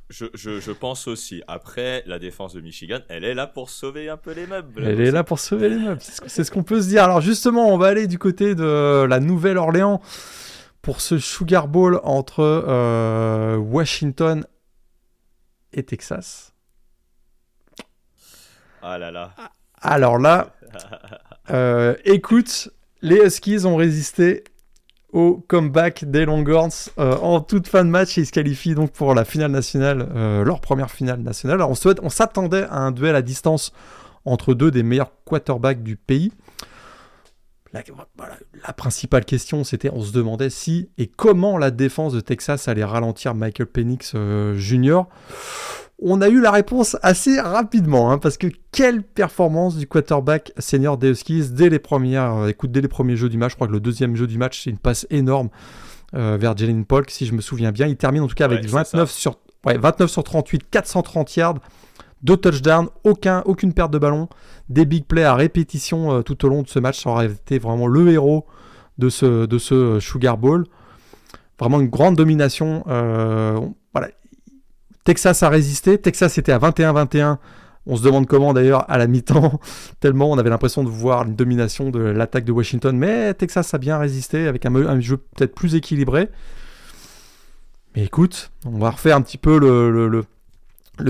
Je, pense aussi. Après, la défense de Michigan, elle est là pour sauver un peu les meubles. Elle est là pour sauver les meubles. C'est ce qu'on peut se dire. Alors justement, on va aller du côté de la Nouvelle-Orléans pour ce Sugar Bowl entre euh, Washington et Texas. Ah là là. Alors là, euh, écoute, les Huskies ont résisté au comeback des Longhorns euh, en toute fin de match et ils se qualifient donc pour la finale nationale, euh, leur première finale nationale. Alors on, on s'attendait à un duel à distance entre deux des meilleurs quarterbacks du pays. La, la principale question, c'était on se demandait si et comment la défense de Texas allait ralentir Michael Penix Jr on a eu la réponse assez rapidement, hein, parce que quelle performance du quarterback senior des Huskies dès les premières, euh, écoute, dès les premiers jeux du match. Je crois que le deuxième jeu du match, c'est une passe énorme euh, vers Jalen Polk, si je me souviens bien. Il termine en tout cas avec 29 sur, 29 sur 38, 430 yards, deux touchdowns, aucun, aucune perte de ballon, des big plays à répétition euh, tout au long de ce match. Ça aurait été vraiment le héros de ce, de ce Sugar Bowl. Vraiment une grande domination. voilà, Texas a résisté. Texas était à 21-21. On se demande comment d'ailleurs à la mi-temps, tellement on avait l'impression de voir une domination de l'attaque de Washington. Mais Texas a bien résisté avec un, jeu peut-être plus équilibré. Mais écoute, on va refaire un petit peu le,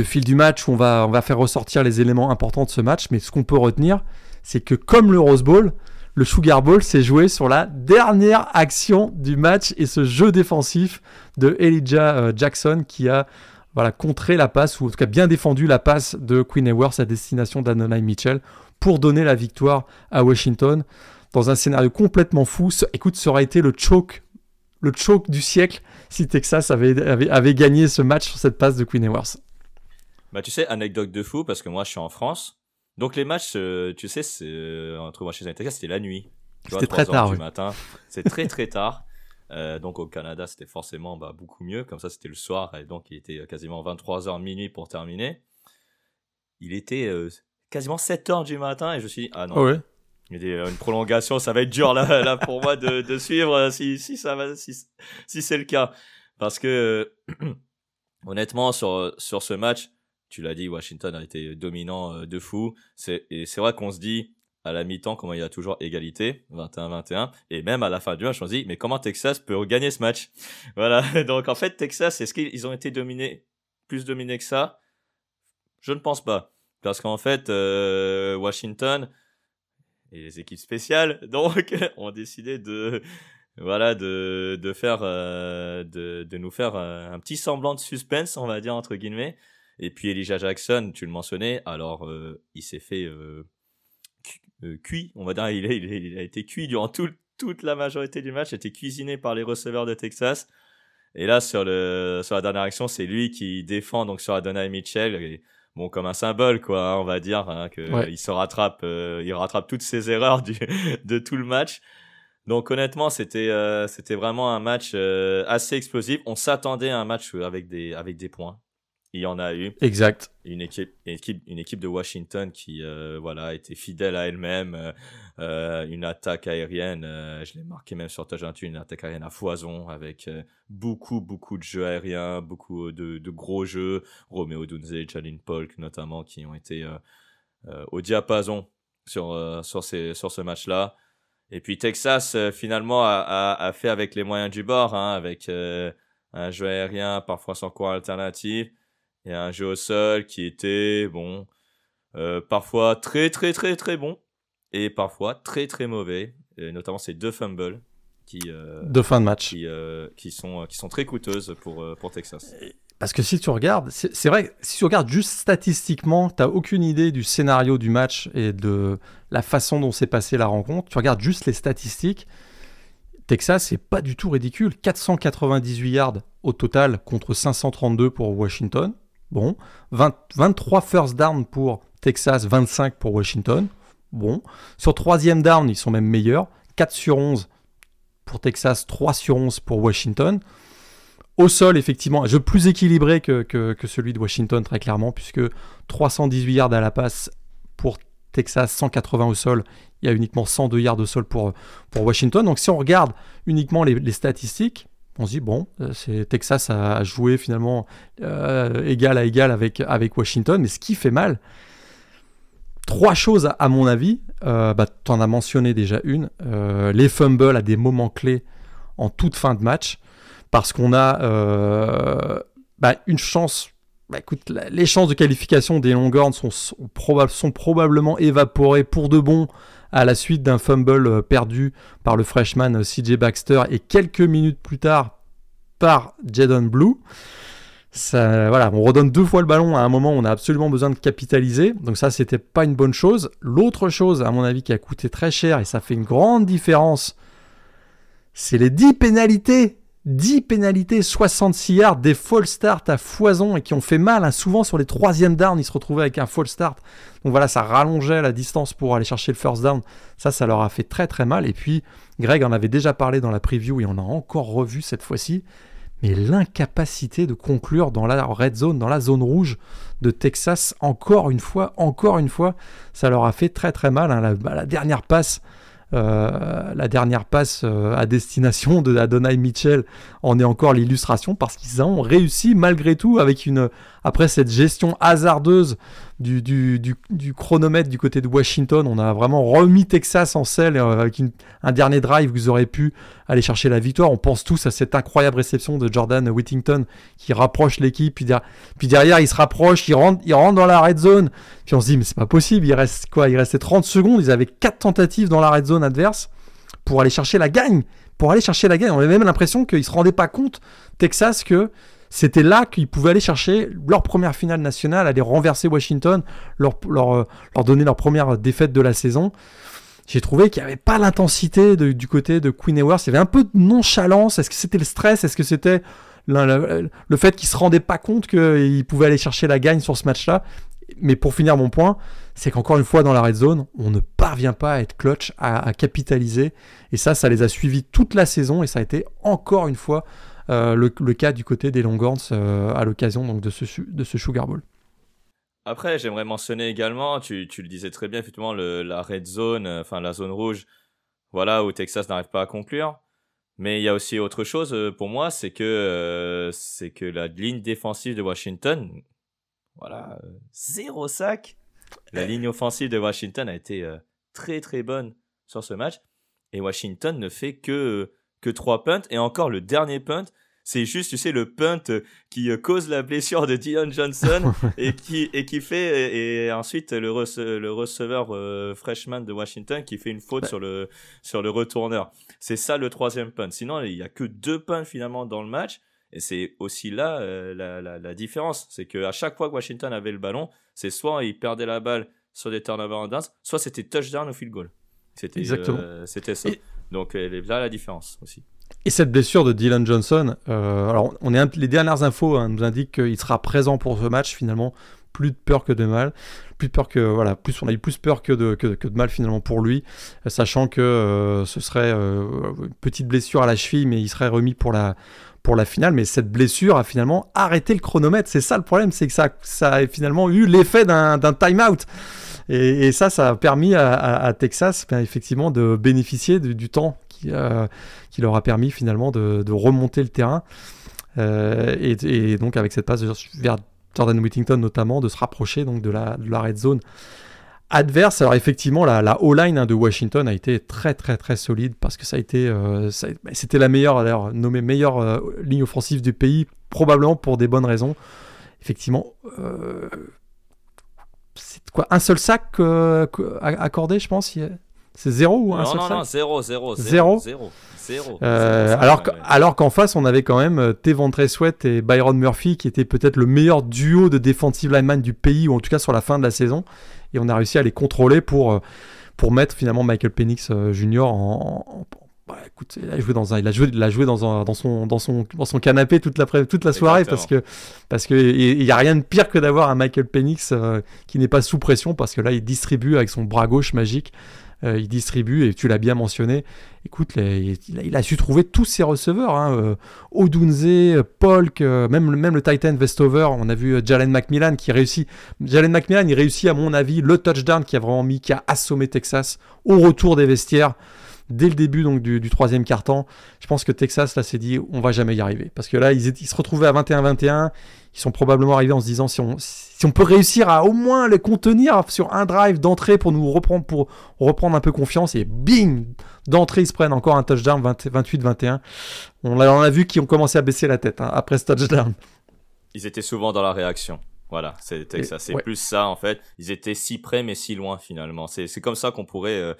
fil du match. on va, on va faire ressortir les éléments importants de ce match. Mais ce qu'on peut retenir, c'est que comme le Rose Bowl, le Sugar Bowl s'est joué sur la dernière action du match et ce jeu défensif de Elijah euh, Jackson qui a voilà, contrer la passe, ou en tout cas bien défendu la passe de Queen Ewers à destination d'Anonai Mitchell pour donner la victoire à Washington dans un scénario complètement fou. Écoute, ça aurait été le choke, le choke du siècle si Texas avait, avait, gagné ce match sur cette passe de Queen Ewers. Bah, tu sais, anecdote de fou, parce que moi je suis en France. Donc les matchs, euh, tu sais, euh, entre et Texas, c'était la nuit. C'était très tard. Du matin. C'est très très tard. Euh, donc au Canada, c'était forcément bah, beaucoup mieux. Comme ça, c'était le soir et donc il était quasiment 23h minuit pour terminer. Il était euh, quasiment 7h du matin et je me suis dit, ah non. Ouais. Il y a une prolongation, ça va être dur là, là pour moi de, de suivre si, si, ça va, si, si c'est le cas. Parce que honnêtement, sur, sur ce match, tu l'as dit, Washington a été dominant de fou. Et c'est vrai qu'on se dit, à la mi-temps, comment il y a toujours égalité, 21-21. Et même à la fin du match, on se dit, mais comment Texas peut gagner ce match? Voilà. Donc en fait, Texas, est-ce qu'ils ont été dominés, plus dominés que ça? Je ne pense pas. Parce qu'en fait, euh, Washington et les équipes spéciales, donc, ont décidé de, voilà, de, de faire, euh, de, de nous faire euh, un petit semblant de suspense, on va dire, entre guillemets. Et puis Elijah Jackson, tu le mentionnais, alors il s'est fait euh, cuit, on va dire, il a, il, a, été cuit durant toute la majorité du match, a été cuisiné par les receveurs de Texas. Et là, sur, le, sur la dernière action, c'est lui qui défend donc sur Adonai Mitchell. bon, comme un symbole, quoi, hein, on va dire, hein, que il se rattrape, euh, il rattrape toutes ses erreurs du, de tout le match. Donc honnêtement, c'était euh, c'était vraiment un match assez explosif. On s'attendait à un match avec des avec des points il y en a eu. Exact. Une équipe, une équipe, une équipe de Washington qui euh, voilà était fidèle à elle-même. Euh, euh, une attaque aérienne, je l'ai marqué même sur Touch une attaque aérienne à foison avec beaucoup beaucoup de jeux aériens, beaucoup de, de gros jeux. Romeo Dunze, Jalen Polk notamment qui ont été au diapason sur sur ces sur ce match-là. Et puis Texas finalement a, a, fait avec les moyens du bord, hein, avec un jeu aérien parfois sans cours alternatif et un jeu au sol qui était, bon, euh, parfois très très très très bon et parfois très très mauvais, et notamment ces deux fumbles qui, euh, de fin de match qui, euh, qui, sont, qui sont très coûteuses pour, pour Texas. Parce que si tu regardes, c'est vrai, si tu regardes juste statistiquement, tu n'as aucune idée du scénario du match et de la façon dont s'est passée la rencontre. Tu regardes juste les statistiques. Texas, c'est pas du tout ridicule. 498 yards au total contre 532 pour Washington. Bon. 23 first down pour Texas, 25 pour Washington. Bon. Sur troisième down, ils sont même meilleurs. 4 sur 11 pour Texas, 3 sur 11 pour Washington. Au sol, effectivement, un jeu plus équilibré que, celui de Washington, très clairement, puisque 318 yards à la passe pour Texas, 180 au sol. Il y a uniquement 102 yards au sol pour Washington. Donc si on regarde uniquement les statistiques, on se dit, bon, euh, c'est Texas a joué finalement euh, égal à égal avec, avec Washington, mais ce qui fait mal, trois choses à, mon avis, euh, bah, tu en as mentionné déjà une, les fumbles à des moments clés en toute fin de match, parce qu'on a bah, une chance bah, écoute, les chances de qualification des Longhorns sont, sont, sont, probablement évaporées pour de bon à la suite d'un fumble euh, perdu par le freshman euh, CJ Baxter et quelques minutes plus tard par Jadon Blue. Voilà, on redonne deux fois le ballon à un moment où on a absolument besoin de capitaliser. Donc ça, c'était pas une bonne chose. L'autre chose, à mon avis, qui a coûté très cher et ça fait une grande différence, c'est les 10 pénalités 10 pénalités, 66 yards, des false starts à foison et qui ont fait mal. Hein. Souvent sur les troisièmes downs, ils se retrouvaient avec un false start. Donc voilà, ça rallongeait la distance pour aller chercher le first down. Ça, ça leur a fait très très mal. Et puis, Greg en avait déjà parlé dans la preview et on a encore revu cette fois-ci. Mais l'incapacité de conclure dans la red zone, dans la zone rouge de Texas, encore une fois, encore une fois, ça leur a fait très très mal. Hein. La, la dernière passe euh, la dernière passe euh, à destination de Adonai Mitchell en est encore l'illustration parce qu'ils ont réussi malgré tout avec une après cette gestion hasardeuse du, chronomètre du côté de Washington. On a vraiment remis Texas en selle euh, avec un dernier drive ils auraient pu aller chercher la victoire. On pense tous à cette incroyable réception de Jordan Whittington qui rapproche l'équipe. Puis, derrière, il se rapproche, il rentre, il rentre dans la red zone. Puis on se dit, mais c'est pas possible. Il reste quoi? Il restait 30 secondes. Ils avaient 4 tentatives dans la red zone adverse pour aller chercher la gagne. Pour aller chercher la gagne. On avait même l'impression qu'ils se rendaient pas compte, Texas, que c'était là qu'ils pouvaient aller chercher leur première finale nationale, aller renverser Washington, leur, euh, donner leur première défaite de la saison. J'ai trouvé qu'il n'y avait pas l'intensité du côté de Queen Ewers. Il y avait un peu de nonchalance. Est-ce que c'était le stress? Est-ce que c'était le, fait qu'ils se rendaient pas compte qu'ils pouvaient aller chercher la gagne sur ce match-là? Mais pour finir mon point, c'est qu'encore une fois dans la red zone, on ne parvient pas à être clutch, à capitaliser. Et ça, ça les a suivis toute la saison et ça a été encore une fois euh, le, cas du côté des Longhorns euh, à l'occasion donc de ce, de ce Sugar Bowl. Après, j'aimerais mentionner également, tu, tu, le disais très bien, effectivement, le, la red zone, euh, enfin la zone rouge, voilà, où Texas n'arrive pas à conclure. Mais il y a aussi autre chose pour moi, c'est que, c'est que la ligne défensive de Washington, voilà, zéro sac. La ligne offensive de Washington a été très très bonne sur ce match. Et Washington ne fait que que trois punts. Et encore, le dernier punt, c'est juste, tu sais, le punt qui euh, cause la blessure de Dion Johnson et qui, et qui fait, et, ensuite le, le receveur euh, freshman de Washington qui fait une faute sur, le, sur le retourneur. C'est ça le troisième punt. Sinon, il y a que deux punts finalement dans le match. Et c'est aussi là euh, la, la, la, différence. C'est qu'à chaque fois que Washington avait le ballon, c'est soit il perdait la balle sur des turnovers en dance, soit c'était touchdown ou field goal. C'était c'était ça. Donc là la différence aussi. Et cette blessure de Dylan Johnson, euh, alors on est les dernières infos hein, nous indiquent qu'il sera présent pour ce match finalement. Plus de peur que de mal, plus de peur que voilà, plus on a eu plus peur que de, que, de mal finalement pour lui, sachant que euh, ce serait euh, une petite blessure à la cheville, mais il serait remis pour la pour la finale. Mais cette blessure a finalement arrêté le chronomètre. C'est ça le problème, c'est que ça ça a finalement eu l'effet d'un time-out. Et, ça, ça a permis à, Texas ben, effectivement de bénéficier du temps qui, euh, qui, leur a permis finalement de, remonter le terrain. Euh, et, donc avec cette passe vers Jordan Whittington notamment, de se rapprocher donc de la, de la red zone adverse. Alors effectivement, la, la O-line hein, de Washington a été très très très solide parce que ça a été, euh, ben, c'était la meilleure, d'ailleurs nommée meilleure ligne offensive du pays, probablement pour des bonnes raisons. Effectivement, c'est quoi Un seul sac euh, accordé, je pense C'est zéro ou un non, seul non, sac Non, zéro, zéro. Zéro Zéro. zéro. Euh, alors alors qu'en face, on avait quand même euh, Tevontre Sweat et Byron Murphy, qui étaient peut-être le meilleur duo de defensive lineman du pays, ou en tout cas sur la fin de la saison. Et on a réussi à les contrôler pour, pour mettre finalement Michael Penix Jr. en, écoute, il a joué dans un, il a joué, il a joué dans, un, dans son, dans son, dans son canapé toute la, toute la soirée parce que, parce que il y a rien de pire que d'avoir un Michael Penix euh, qui n'est pas sous pression parce que là il distribue avec son bras gauche magique, euh, il distribue et tu l'as bien mentionné. Écoute, il, a, su trouver tous ses receveurs, hein, euh, Odunze, Polk, même, même le Titan Vestover. On a vu Jalen McMillan qui réussit. Jalen McMillan, il réussit à mon avis le touchdown qui a vraiment mis, qui a assommé Texas au retour des vestiaires dès le début donc du, troisième quart-temps. Je pense que Texas là s'est dit on va jamais y arriver parce que là ils, se retrouvaient à 21-21. Ils sont probablement arrivés en se disant si on, si on peut réussir à au moins les contenir sur un drive d'entrée pour nous reprendre pour reprendre un peu confiance et bing d'entrée ils se prennent encore un touchdown 28-21. On, on a vu qu'ils ont commencé à baisser la tête hein, après ce touchdown. ils étaient souvent dans la réaction. Voilà, c'est Texas. C'est plus ça, en fait. Ils étaient si près, mais si loin, finalement. C'est comme ça qu'on pourrait euh,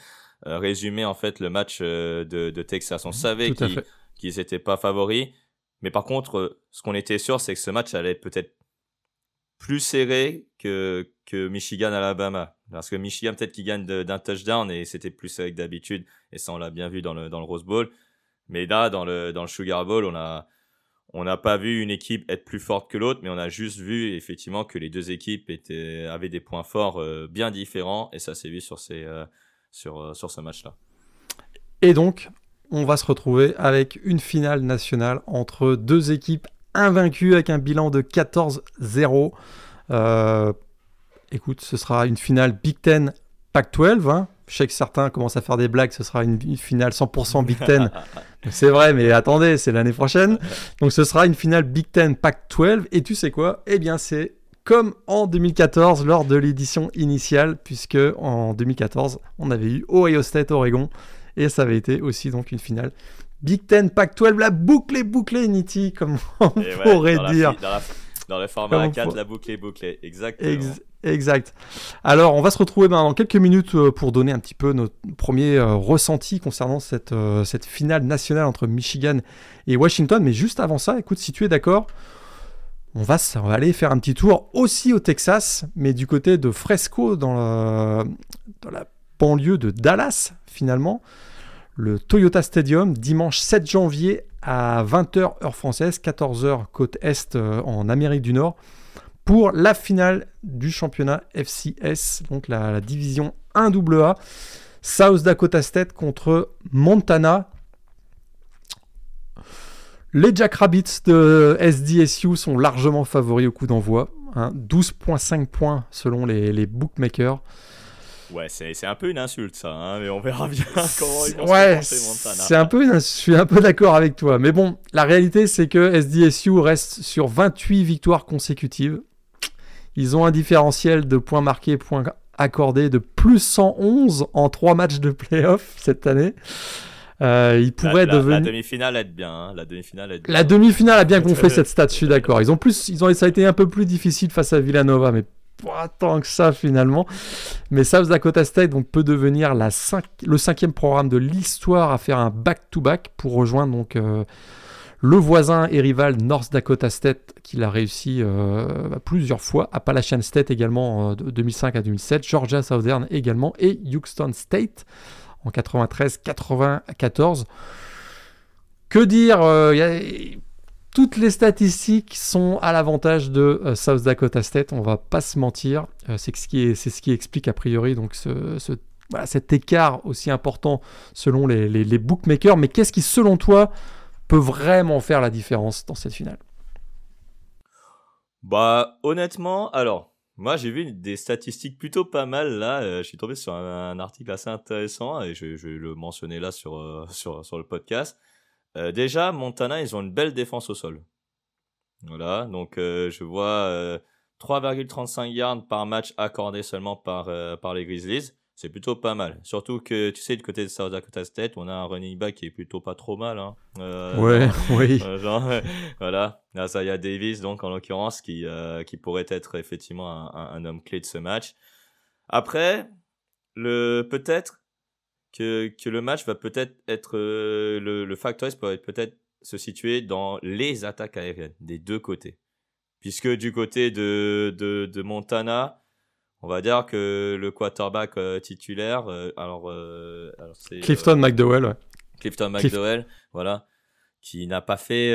résumer, en fait, le match euh, de, de, Texas. On savait qu'ils n'étaient pas favoris. Mais par contre, ce qu'on était sûr, c'est que ce match allait être peut-être plus serré que, que Michigan-Alabama. Parce que Michigan, peut-être qu'il gagne d'un touchdown et c'était plus serré que d'habitude. Et ça, on l'a bien vu dans le, dans le Rose Bowl. Mais là, dans le, dans le Sugar Bowl, on a, on n'a pas vu une équipe être plus forte que l'autre, mais on a juste vu effectivement que les deux équipes étaient, avaient des points forts euh, bien différents. Et ça s'est vu sur, ces, euh, sur, euh, sur ce match-là. Et donc, on va se retrouver avec une finale nationale entre deux équipes invaincues avec un bilan de 14-0. écoute, ce sera une finale Big Ten Pac-12. Hein. Je sais que certains commencent à faire des blagues, ce sera une, finale 100% Big Ten. c'est vrai, mais attendez, c'est l'année prochaine. Donc ce sera une finale Big Ten Pac-12. Et tu sais quoi? Eh bien, c'est comme en 2014 lors de l'édition initiale, puisque en 2014, on avait eu Ohio State, Oregon, et ça avait été aussi donc une finale Big Ten Pac-12, la boucle est bouclée, Niti, comme on pourrait dire. dans, le format 4, la boucle est bouclée, exactement. Exact. Alors, on va se retrouver ben, dans quelques minutes euh, pour donner un petit peu notre premier euh, ressenti concernant cette, euh, cette finale nationale entre Michigan et Washington. Mais juste avant ça, écoute, si tu es d'accord, on va, aller faire un petit tour aussi au Texas, mais du côté de Fresco, dans la, la banlieue de Dallas, finalement. Le Toyota Stadium, dimanche 7 janvier à 20h heure française, 14h côte Est en Amérique du Nord pour la finale du championnat FCS, donc la, division 1AA. South Dakota State contre Montana. Les Jackrabbits de SDSU sont largement favoris au coup d'envoi. 12,5 hein. points selon les, bookmakers. Ouais, c'est un peu une insulte ça, hein, mais on verra bien comment ils vont ouais, C'est un peu, je suis un peu d'accord avec toi, mais bon, la réalité c'est que SDSU reste sur 28 victoires consécutives. Ils ont un différentiel de points marqués, points accordés de plus 111 en 3 matchs de playoff cette année. Euh, ils pourraient la, devenir. La demi-finale aide bien. Hein. La demi-finale La demi-finale a bien gonflé cette stat. Je suis d'accord. Ils ont plus, ils ont, ça a été un peu plus difficile face à Villanova, mais pas tant que ça finalement. Mais South Dakota State donc peut devenir la le cinquième programme de l'histoire à faire un back-to-back pour rejoindre donc. Euh, le voisin et rival North Dakota State, qui l'a réussi euh, plusieurs fois, Appalachian State également de 2005 à 2007, Georgia Southern également, et Houston State en 93-94. Que dire euh, Toutes les statistiques sont à l'avantage de South Dakota State, on va pas se mentir. c'est ce, qui explique a priori donc ce, cet écart aussi important selon les, les bookmakers. Mais qu'est-ce qui, selon toi, peut vraiment faire la différence dans cette finale? Bah honnêtement, alors moi j'ai vu des statistiques plutôt pas mal là. Euh, je suis tombé sur un, article assez intéressant et je, vais le mentionner là sur, euh, sur, sur le podcast. Euh, déjà, Montana, ils ont une belle défense au sol. Voilà, donc je vois 3,35 yards par match accordé seulement par, par les Grizzlies c'est plutôt pas mal. Surtout que, tu sais, du côté de South Dakota State, on a un running back qui est plutôt pas trop mal. Hein. Euh, ouais, oui. Euh, genre, voilà. Isaiah Davis, donc, en l'occurrence, qui, euh, qui pourrait être effectivement un, un, homme clé de ce match. Après, le, peut-être que, que le match va peut-être être, le, le factor peut peut-être se situer dans les attaques aériennes des deux côtés. Puisque du côté de, de, de Montana, on va dire que le quarterback euh, titulaire, euh, alors, euh, c'est Clifton McDowell, ouais. Clifton McDowell, voilà, qui n'a pas fait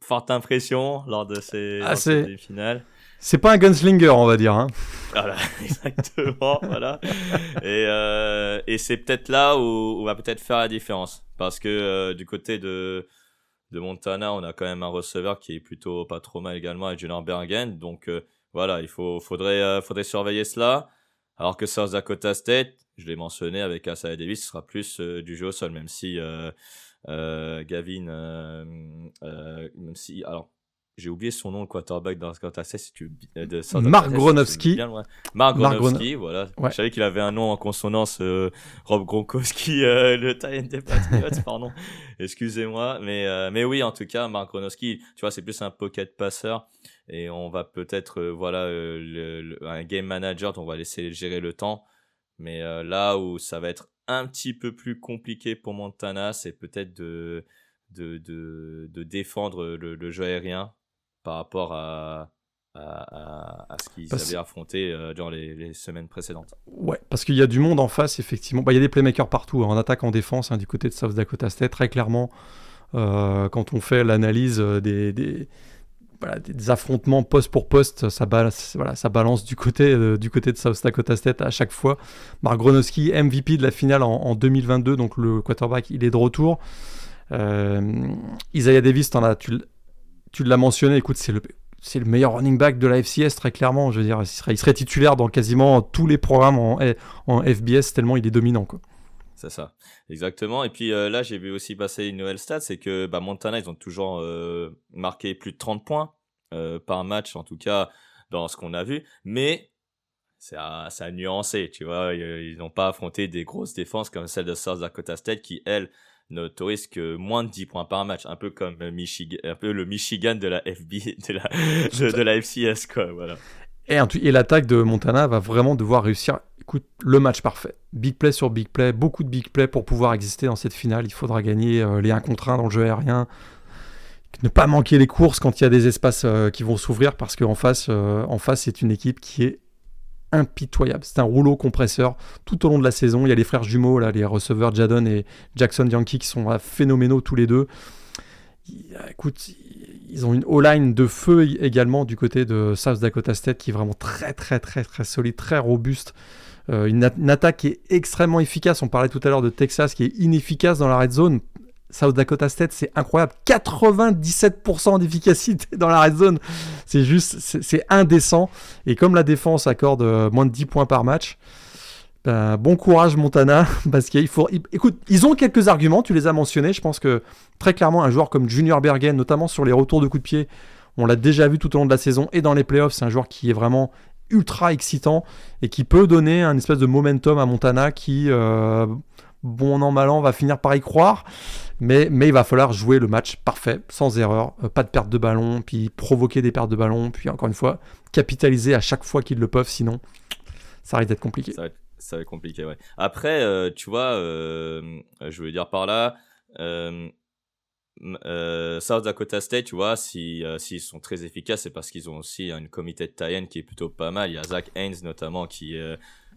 forte impression lors de ces, ah, finales. C'est pas un gunslinger, on va dire. Hein. Voilà, exactement. voilà. Et, et c'est peut-être là où on va peut-être faire la différence. Parce que du côté de, de Montana, on a quand même un receveur qui est plutôt pas trop mal également, avec Junior Bergen. Donc, voilà, il faut, faudrait, euh, faudrait surveiller cela. Alors que South Dakota State, je l'ai mentionné avec Asa Davis, ce sera plus euh, du jeu au sol, même si euh, Gavin, même si, alors, j'ai oublié son nom, le quarterback dans Dakota State. Si tu, de Mark Gronowski. Mark Gronowski, voilà. Je savais qu'il avait un nom en consonance, euh, Rob Gronkowski, euh, le Titan des Patriots, pardon. Excusez-moi. Mais, euh, mais oui, en tout cas, Mark Gronowski, tu vois, c'est plus un pocket passeur. Et on va peut-être, voilà, le, un game manager, dont on va laisser gérer le temps. Mais là où ça va être un petit peu plus compliqué pour Montana, c'est peut-être de, de, de, de, défendre le, le jeu aérien par rapport à, à, ce qu'ils avaient affronté euh, durant les, semaines précédentes. Ouais, parce qu'il y a du monde en face, effectivement. Bah, il y a des playmakers partout, hein, en attaque, en défense, hein, du côté de South Dakota State, très clairement. Euh, quand on fait l'analyse euh, des, des, affrontements poste pour poste, ça, balance, voilà, ça balance du côté, du côté de South Dakota State à chaque fois. Mark Gronowski, MVP de la finale en, 2022, donc le quarterback, il est de retour. Isaiah Davis, as, tu, tu l'as mentionné, écoute, c'est le, c'est le meilleur running back de la FCS, très clairement. Je veux dire, il serait, titulaire dans quasiment tous les programmes en, FBS, tellement il est dominant. C'est ça, exactement. Et puis euh, là, j'ai vu aussi passer une nouvelle stat, c'est que bah, Montana, ils ont toujours euh, marqué plus de 30 points euh, par match, en tout cas dans ce qu'on a vu. Mais c'est à, à, nuancer, tu vois. Ils n'ont pas affronté des grosses défenses comme celle de South Dakota State qui, elle, n'autorise que moins de 10 points par match, un peu comme Michigan, un peu le Michigan de la FB, de la, de, la FCS, quoi, voilà. Et, et l'attaque de Montana va vraiment devoir réussir, écoute, le match parfait. Big play sur big play, beaucoup de big play pour pouvoir exister dans cette finale. Il faudra gagner euh, les 1 contre 1 dans le jeu aérien. Ne pas manquer les courses quand il y a des espaces euh, qui vont s'ouvrir parce qu'en face, euh, face c'est une équipe qui est impitoyable. C'est un rouleau compresseur tout au long de la saison. Il y a les frères jumeaux, là, les receveurs Jadon et Jackson Yankee qui sont phénoménaux tous les deux. Écoute, ils ont une O-line de feu également du côté de South Dakota State qui est vraiment très très très très solide, très robuste. Euh, une, attaque qui est extrêmement efficace. On parlait tout à l'heure de Texas qui est inefficace dans la red zone. South Dakota State, c'est incroyable. 97% d'efficacité dans la red zone. C'est juste, c'est indécent. Et comme la défense accorde euh, moins de 10 points par match, ben, bon courage Montana, parce qu'il faut. Écoute, ils ont quelques arguments, tu les as mentionnés. Je pense que très clairement, un joueur comme Junior Bergen, notamment sur les retours de coups de pied, on l'a déjà vu tout au long de la saison et dans les playoffs, c'est un joueur qui est vraiment ultra excitant et qui peut donner un espèce de momentum à Montana qui, euh, bon an, mal an, va finir par y croire. Mais, mais il va falloir jouer le match parfait, sans erreur, euh, pas de perte de ballon, puis provoquer des pertes de ballon, puis encore une fois, capitaliser à chaque fois qu'ils le peuvent, sinon ça risque d'être compliqué. Ça va être, compliqué. Après, euh, tu vois, je veux dire par là, South Dakota State, tu vois, s'ils si, sont très efficaces, c'est parce qu'ils ont aussi une comité de tie qui est plutôt pas mal. Il y a Zach Haynes notamment qui,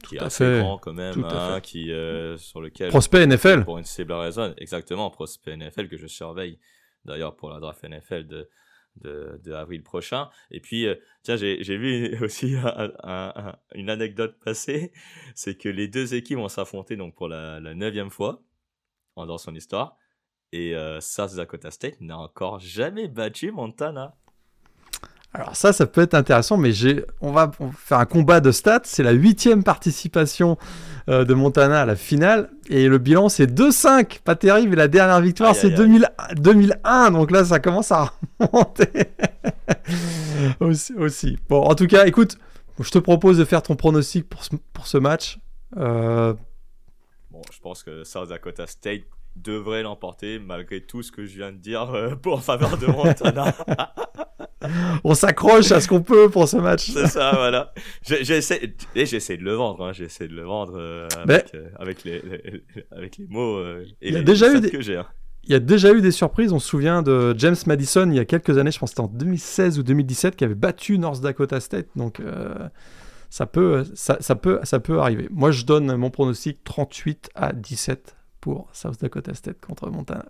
qui est assez grand quand même, hein, qui euh, sur lequel prospect NFL pour une cible raison, exactement prospect NFL que je surveille d'ailleurs pour la draft NFL de de, de avril prochain. Et puis, euh, tiens, j'ai vu aussi une anecdote passée, c'est que les deux équipes vont s'affronter donc pour la, la neuvième fois dans son histoire. Et euh, South Dakota State n'a encore jamais battu Montana. Alors ça, ça peut être intéressant, mais j'ai, on va faire un combat de stats. C'est la huitième participation euh, de Montana à la finale. Et le bilan, c'est 2-5. Pas terrible. Et la dernière victoire, c'est 2001. Donc là, ça commence à remonter aussi, aussi, Bon, en tout cas, écoute, je te propose de faire ton pronostic pour ce, pour ce match. Euh, bon, je pense que South Dakota State devrait l'emporter malgré tout ce que je viens de dire euh, pour en faveur de Montana. on s'accroche à ce qu'on peut pour ce match. C'est ça, voilà. J'essaie, et j'essaie de le vendre, hein. j'essaie de le vendre euh, avec, euh, avec, les, avec les mots euh, et il y a déjà eu des... que j'ai. Hein. Il y a déjà eu des surprises. On se souvient de James Madison il y a quelques années, je pense que c'était en 2016 ou 2017, qui avait battu North Dakota State. Donc ça, peut, ça, ça, peut, ça peut arriver. Moi, je donne mon pronostic 38 à 17 pour South Dakota State contre Montana.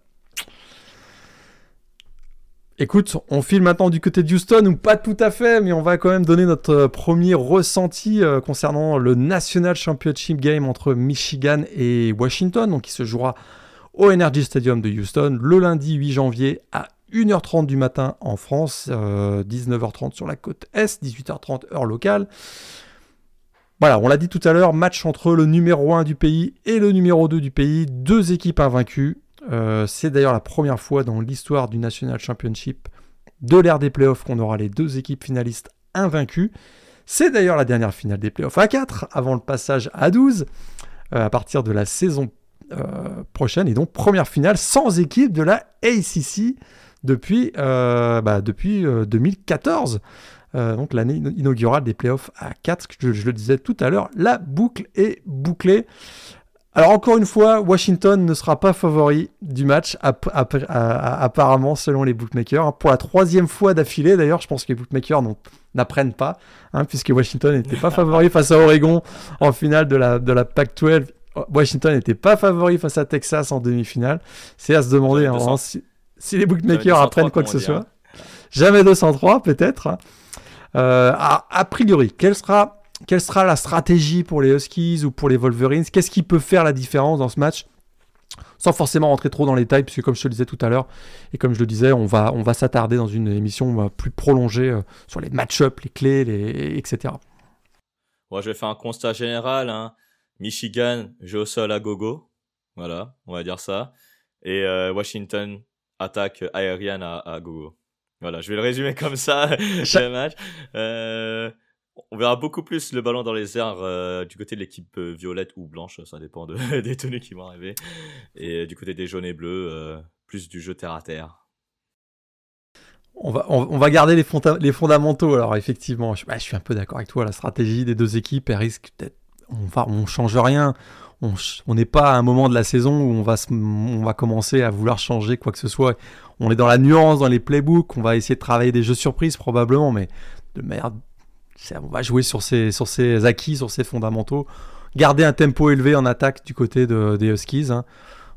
Écoute, on file maintenant du côté de Houston, ou pas tout à fait, mais on va quand même donner notre premier ressenti euh, concernant le National Championship Game entre Michigan et Washington, donc qui se jouera au Energy Stadium de Houston le lundi 8 janvier à 1h30 du matin en France, 19h30 euh, sur la côte Est, 18h30 heure locale. Voilà, on l'a dit tout à l'heure, match entre le numéro 1 du pays et le numéro 2 du pays, deux équipes invaincues. Euh, c'est d'ailleurs la première fois dans l'histoire du National Championship de l'ère des playoffs qu'on aura les deux équipes finalistes invaincues. C'est d'ailleurs la dernière finale des playoffs à 4 avant le passage à 12 euh, à partir de la saison euh, prochaine et donc première finale sans équipe de la ACC depuis, bah, depuis 2014. Donc l'année inaugurale des playoffs à 4, je, je le disais tout à l'heure, la boucle est bouclée. Alors encore une fois, Washington ne sera pas favori du match, apparemment selon les bookmakers. Pour la troisième fois d'affilée, d'ailleurs, je pense que les bookmakers n'apprennent pas, hein, puisque Washington n'était pas favori face à Oregon en finale de la, de la Pac-12. Washington n'était pas favori face à Texas en demi-finale. C'est à se demander hein, si, les bookmakers apprennent quoi que ce soit. Jamais 203 peut-être. Euh, a priori, quel sera quelle sera la stratégie pour les Huskies ou pour les Wolverines? Qu'est-ce qui peut faire la différence dans ce match? Sans forcément rentrer trop dans les détails, puisque comme je te le disais tout à l'heure, et comme je le disais, on va, s'attarder dans une émission plus prolongée euh, sur les match-ups, les clés, etc. Je vais faire un constat général. Hein. Michigan joue au sol à gogo. Voilà, on va dire ça. Et euh, Washington attaque aérienne à, gogo. Voilà, je vais le résumer comme ça, le match. Euh, on verra beaucoup plus le ballon dans les airs euh, du côté de l'équipe euh, violette ou blanche, ça dépend des tenues qui vont arriver. Et du côté des jaunes et bleus, plus du jeu terre à terre. On va, on, va garder les, les, fondamentaux. Alors effectivement, je, bah, je suis un peu d'accord avec toi. La stratégie des deux équipes, elle risque d'être... On on change rien. On n'est pas à un moment de la saison où on va, on va commencer à vouloir changer quoi que ce soit. On est dans la nuance, dans les playbooks. On va essayer de travailler des jeux surprises probablement, mais de merde on va jouer sur ses, sur ses acquis, sur ses fondamentaux. Garder un tempo élevé en attaque du côté des Huskies. Hein.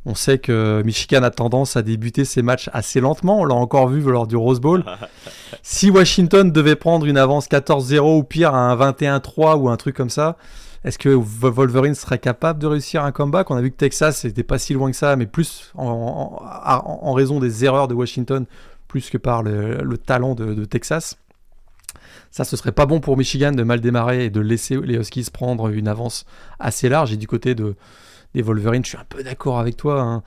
On sait que Michigan a tendance à débuter ses matchs assez lentement. On l'a encore vu lors du Rose Bowl. si Washington devait prendre une avance 14-0 ou pire un 21-3 ou un truc comme ça, est-ce que Wolverine serait capable de réussir un comeback? On a vu que Texas n'était pas si loin que ça, mais plus en, raison des erreurs de Washington, plus que par le, talent de Texas. Ça, ce serait pas bon pour Michigan de mal démarrer et de laisser les Huskies prendre une avance assez large. Et du côté de, des Wolverines, je suis un peu d'accord avec toi. Hein.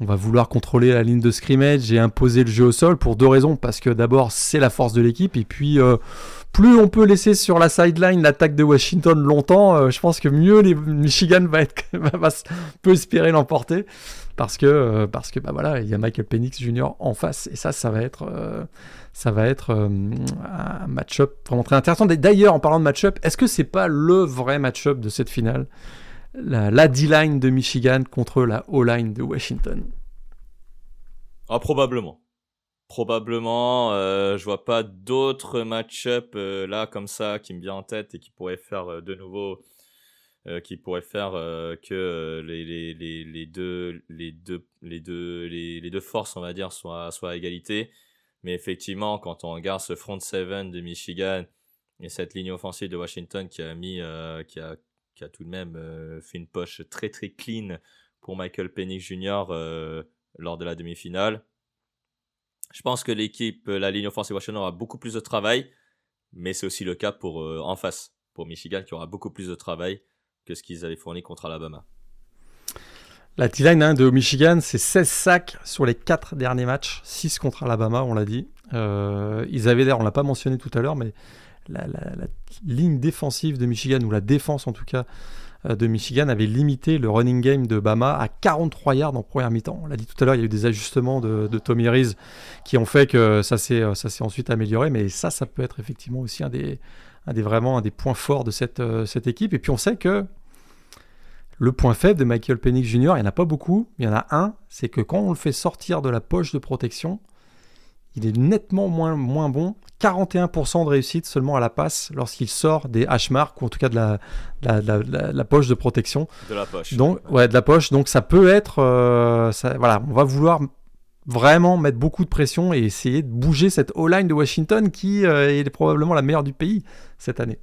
On va vouloir contrôler la ligne de scrimmage et imposer le jeu au sol pour deux raisons. Parce que d'abord, c'est la force de l'équipe. Et puis, euh, plus on peut laisser sur la sideline l'attaque de Washington longtemps, euh, je pense que mieux les Michigan va, être, va, peut espérer l'emporter. Parce que, euh, parce que bah voilà, il y a Michael Penix Jr. en face. Et ça, ça va être ça va être euh, un match-up vraiment très intéressant. D'ailleurs, en parlant de match-up, est-ce que c'est pas le vrai match-up de cette finale? La, D-line de Michigan contre la O-line de Washington? Ah, probablement. Probablement, euh, je vois pas d'autres match-up euh, là comme ça qui me vient en tête et qui pourraient faire de nouveau, qui pourraient faire que les, deux forces on va dire soient à égalité. Mais effectivement, quand on regarde ce front seven de Michigan et cette ligne offensive de Washington qui a mis, euh, qui, a, tout de même euh, fait une poche très très clean pour Michael Penix Jr. Euh, lors de la demi-finale. Je pense que l'équipe, la ligne offensive Washington aura beaucoup plus de travail, mais c'est aussi le cas pour en face, pour Michigan qui aura beaucoup plus de travail que ce qu'ils avaient fourni contre Alabama. La T-line hein, de Michigan, c'est 16 sacs sur les 4 derniers matchs, 6 contre Alabama, on l'a dit. Euh, ils avaient l'air, on l'a pas mentionné tout à l'heure, mais la, ligne défensive de Michigan, ou la défense en tout cas euh, de Michigan, avait limité le running game de Bama à 43 yards en première mi-temps. On l'a dit tout à l'heure, il y a eu des ajustements de, Tommy Reese qui ont fait que ça s'est, ça s'est ensuite amélioré, mais ça, ça peut être effectivement aussi un des, points forts de cette, euh, cette équipe. Et puis on sait que le point faible de Michael Penix Jr., il n'y en a pas beaucoup, il y en a un, c'est que quand on le fait sortir de la poche de protection, il est nettement moins, moins bon. 41% de réussite seulement à la passe lorsqu'il sort des hash marks ou en tout cas de la, la, poche de protection. De la poche. Donc, ouais, de la poche. Donc ça peut être. Euh, voilà, on va vouloir vraiment mettre beaucoup de pression et essayer de bouger cette O-line de Washington qui euh, est probablement la meilleure du pays cette année.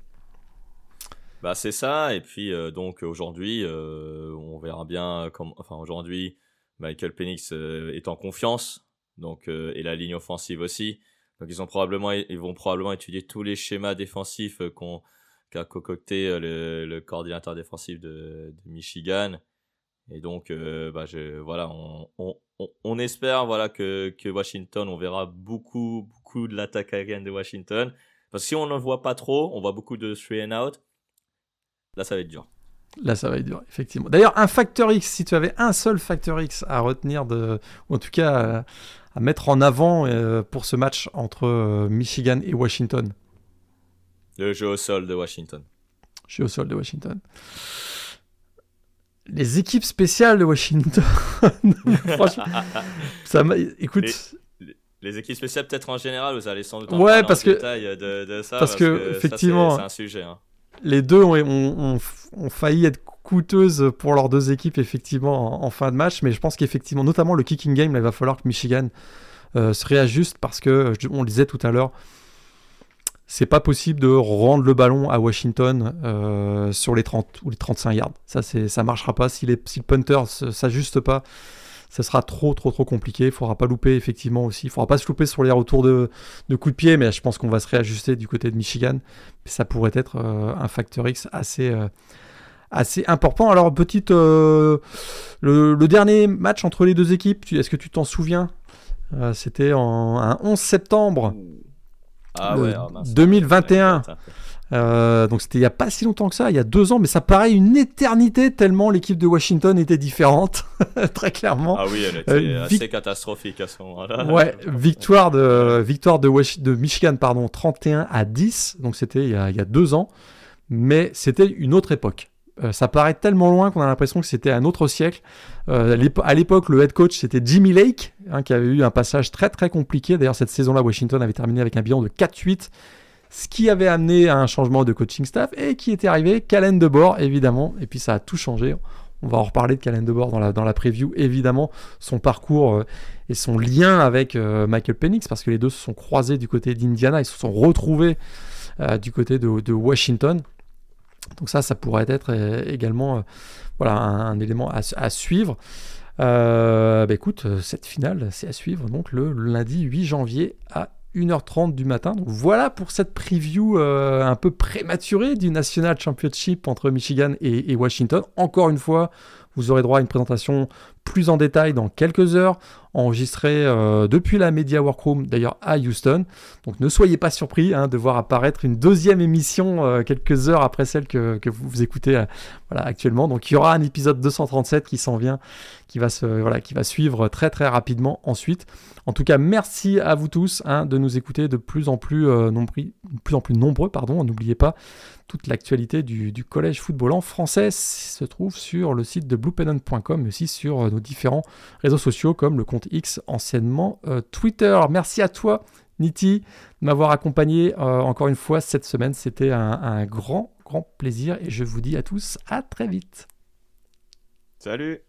Bah c'est ça et puis euh, donc aujourd'hui on verra bien comme enfin aujourd'hui Michael Penix est en confiance donc et la ligne offensive aussi donc ils ont probablement ils vont probablement étudier tous les schémas défensifs qu'on qu'a concocté le, le, coordinateur défensif de, Michigan Et donc, bah, voilà, on, espère voilà, que, Washington, on verra beaucoup, beaucoup de l'attaque aérienne de Washington. Si on n'en voit pas trop, on voit beaucoup de three and out. Là, ça va être dur. Là, ça va être dur, effectivement. D'ailleurs, un facteur X, si tu avais un seul facteur X à retenir, ou en tout cas à, mettre en avant euh, pour ce match entre euh, Michigan et Washington Le jeu au sol de Washington. Jeu au sol de Washington. Les équipes spéciales de Washington. Franchement, ça écoute. Les, équipes spéciales, peut-être en général, vous allez sans doute ouais, parce que, de, ça. Parce, que, effectivement, c'est un sujet. Hein les deux ont, failli être coûteuses pour leurs deux équipes effectivement en, fin de match, mais je pense qu'effectivement, notamment le kicking game, il va falloir que Michigan euh, se réajuste parce que, on le disait tout à l'heure, c'est pas possible de rendre le ballon à Washington euh, sur les 30 ou les 35 yards. Ça, ça marchera pas si le punter s'ajuste pas ça sera trop trop trop compliqué. Il faudra pas louper effectivement aussi. Il faudra pas se louper sur les retours de, de coups de pied, mais je pense qu'on va se réajuster du côté de Michigan. Ça pourrait être euh, un facteur X assez euh, assez important. Alors petite euh, le, dernier match entre les deux équipes, est-ce que tu t'en souviens? C'était en un 11 septembre. 2021. Ah euh, donc c'était il n'y a pas si longtemps que ça, il y a deux ans, mais ça paraît une éternité tellement l'équipe de Washington était différente, très clairement. Ah oui, elle était euh, assez catastrophique à ce moment-là. Ouais, victoire de victoire de, de Michigan, pardon, 31 à 10, donc c'était il, y a deux ans, mais c'était une autre époque. Euh, ça paraît tellement loin qu'on a l'impression que c'était un autre siècle. à l'époque, le head coach c'était Jimmy Lake, hein, qui avait eu un passage très très compliqué. D'ailleurs, cette saison-là, Washington avait terminé avec un bilan de 4-8 ce qui avait amené à un changement de coaching staff et qui était arrivé, Calen de bord évidemment, et puis ça a tout changé. On va en reparler de Calen de bord dans la, dans la preview, évidemment, son parcours euh, et son lien avec euh, Michael Penix, parce que les deux se sont croisés du côté d'Indiana, ils se sont retrouvés euh, du côté de, Washington. Donc ça, ça pourrait être également voilà, un, élément à, suivre. Bah écoute, cette finale, c'est à suivre donc le lundi 8 janvier à 1h30 du matin. Donc voilà pour cette preview euh, un peu prématurée du National Championship entre Michigan et, Washington. Encore une fois, vous aurez droit à une présentation plus en détail dans quelques heures, enregistrée euh, depuis la Media Workroom d'ailleurs à Houston. Donc ne soyez pas surpris hein, de voir apparaître une deuxième émission euh, quelques heures après celle que, vous, écoutez voilà, actuellement. Donc il y aura un épisode 237 qui s'en vient, qui va, se, voilà, qui va suivre très très rapidement ensuite. En tout cas, merci à vous tous hein, de nous écouter de plus en plus, euh, plus, en plus nombreux. Pardon. N'oubliez pas, toute l'actualité du, collège football en français se trouve sur le site de bluepennon.com, mais aussi sur euh, nos différents réseaux sociaux comme le compte X, anciennement euh, Twitter. Merci à toi, Niti, de m'avoir accompagné encore une fois cette semaine. C'était un grand, grand plaisir et je vous dis à tous à très vite. Salut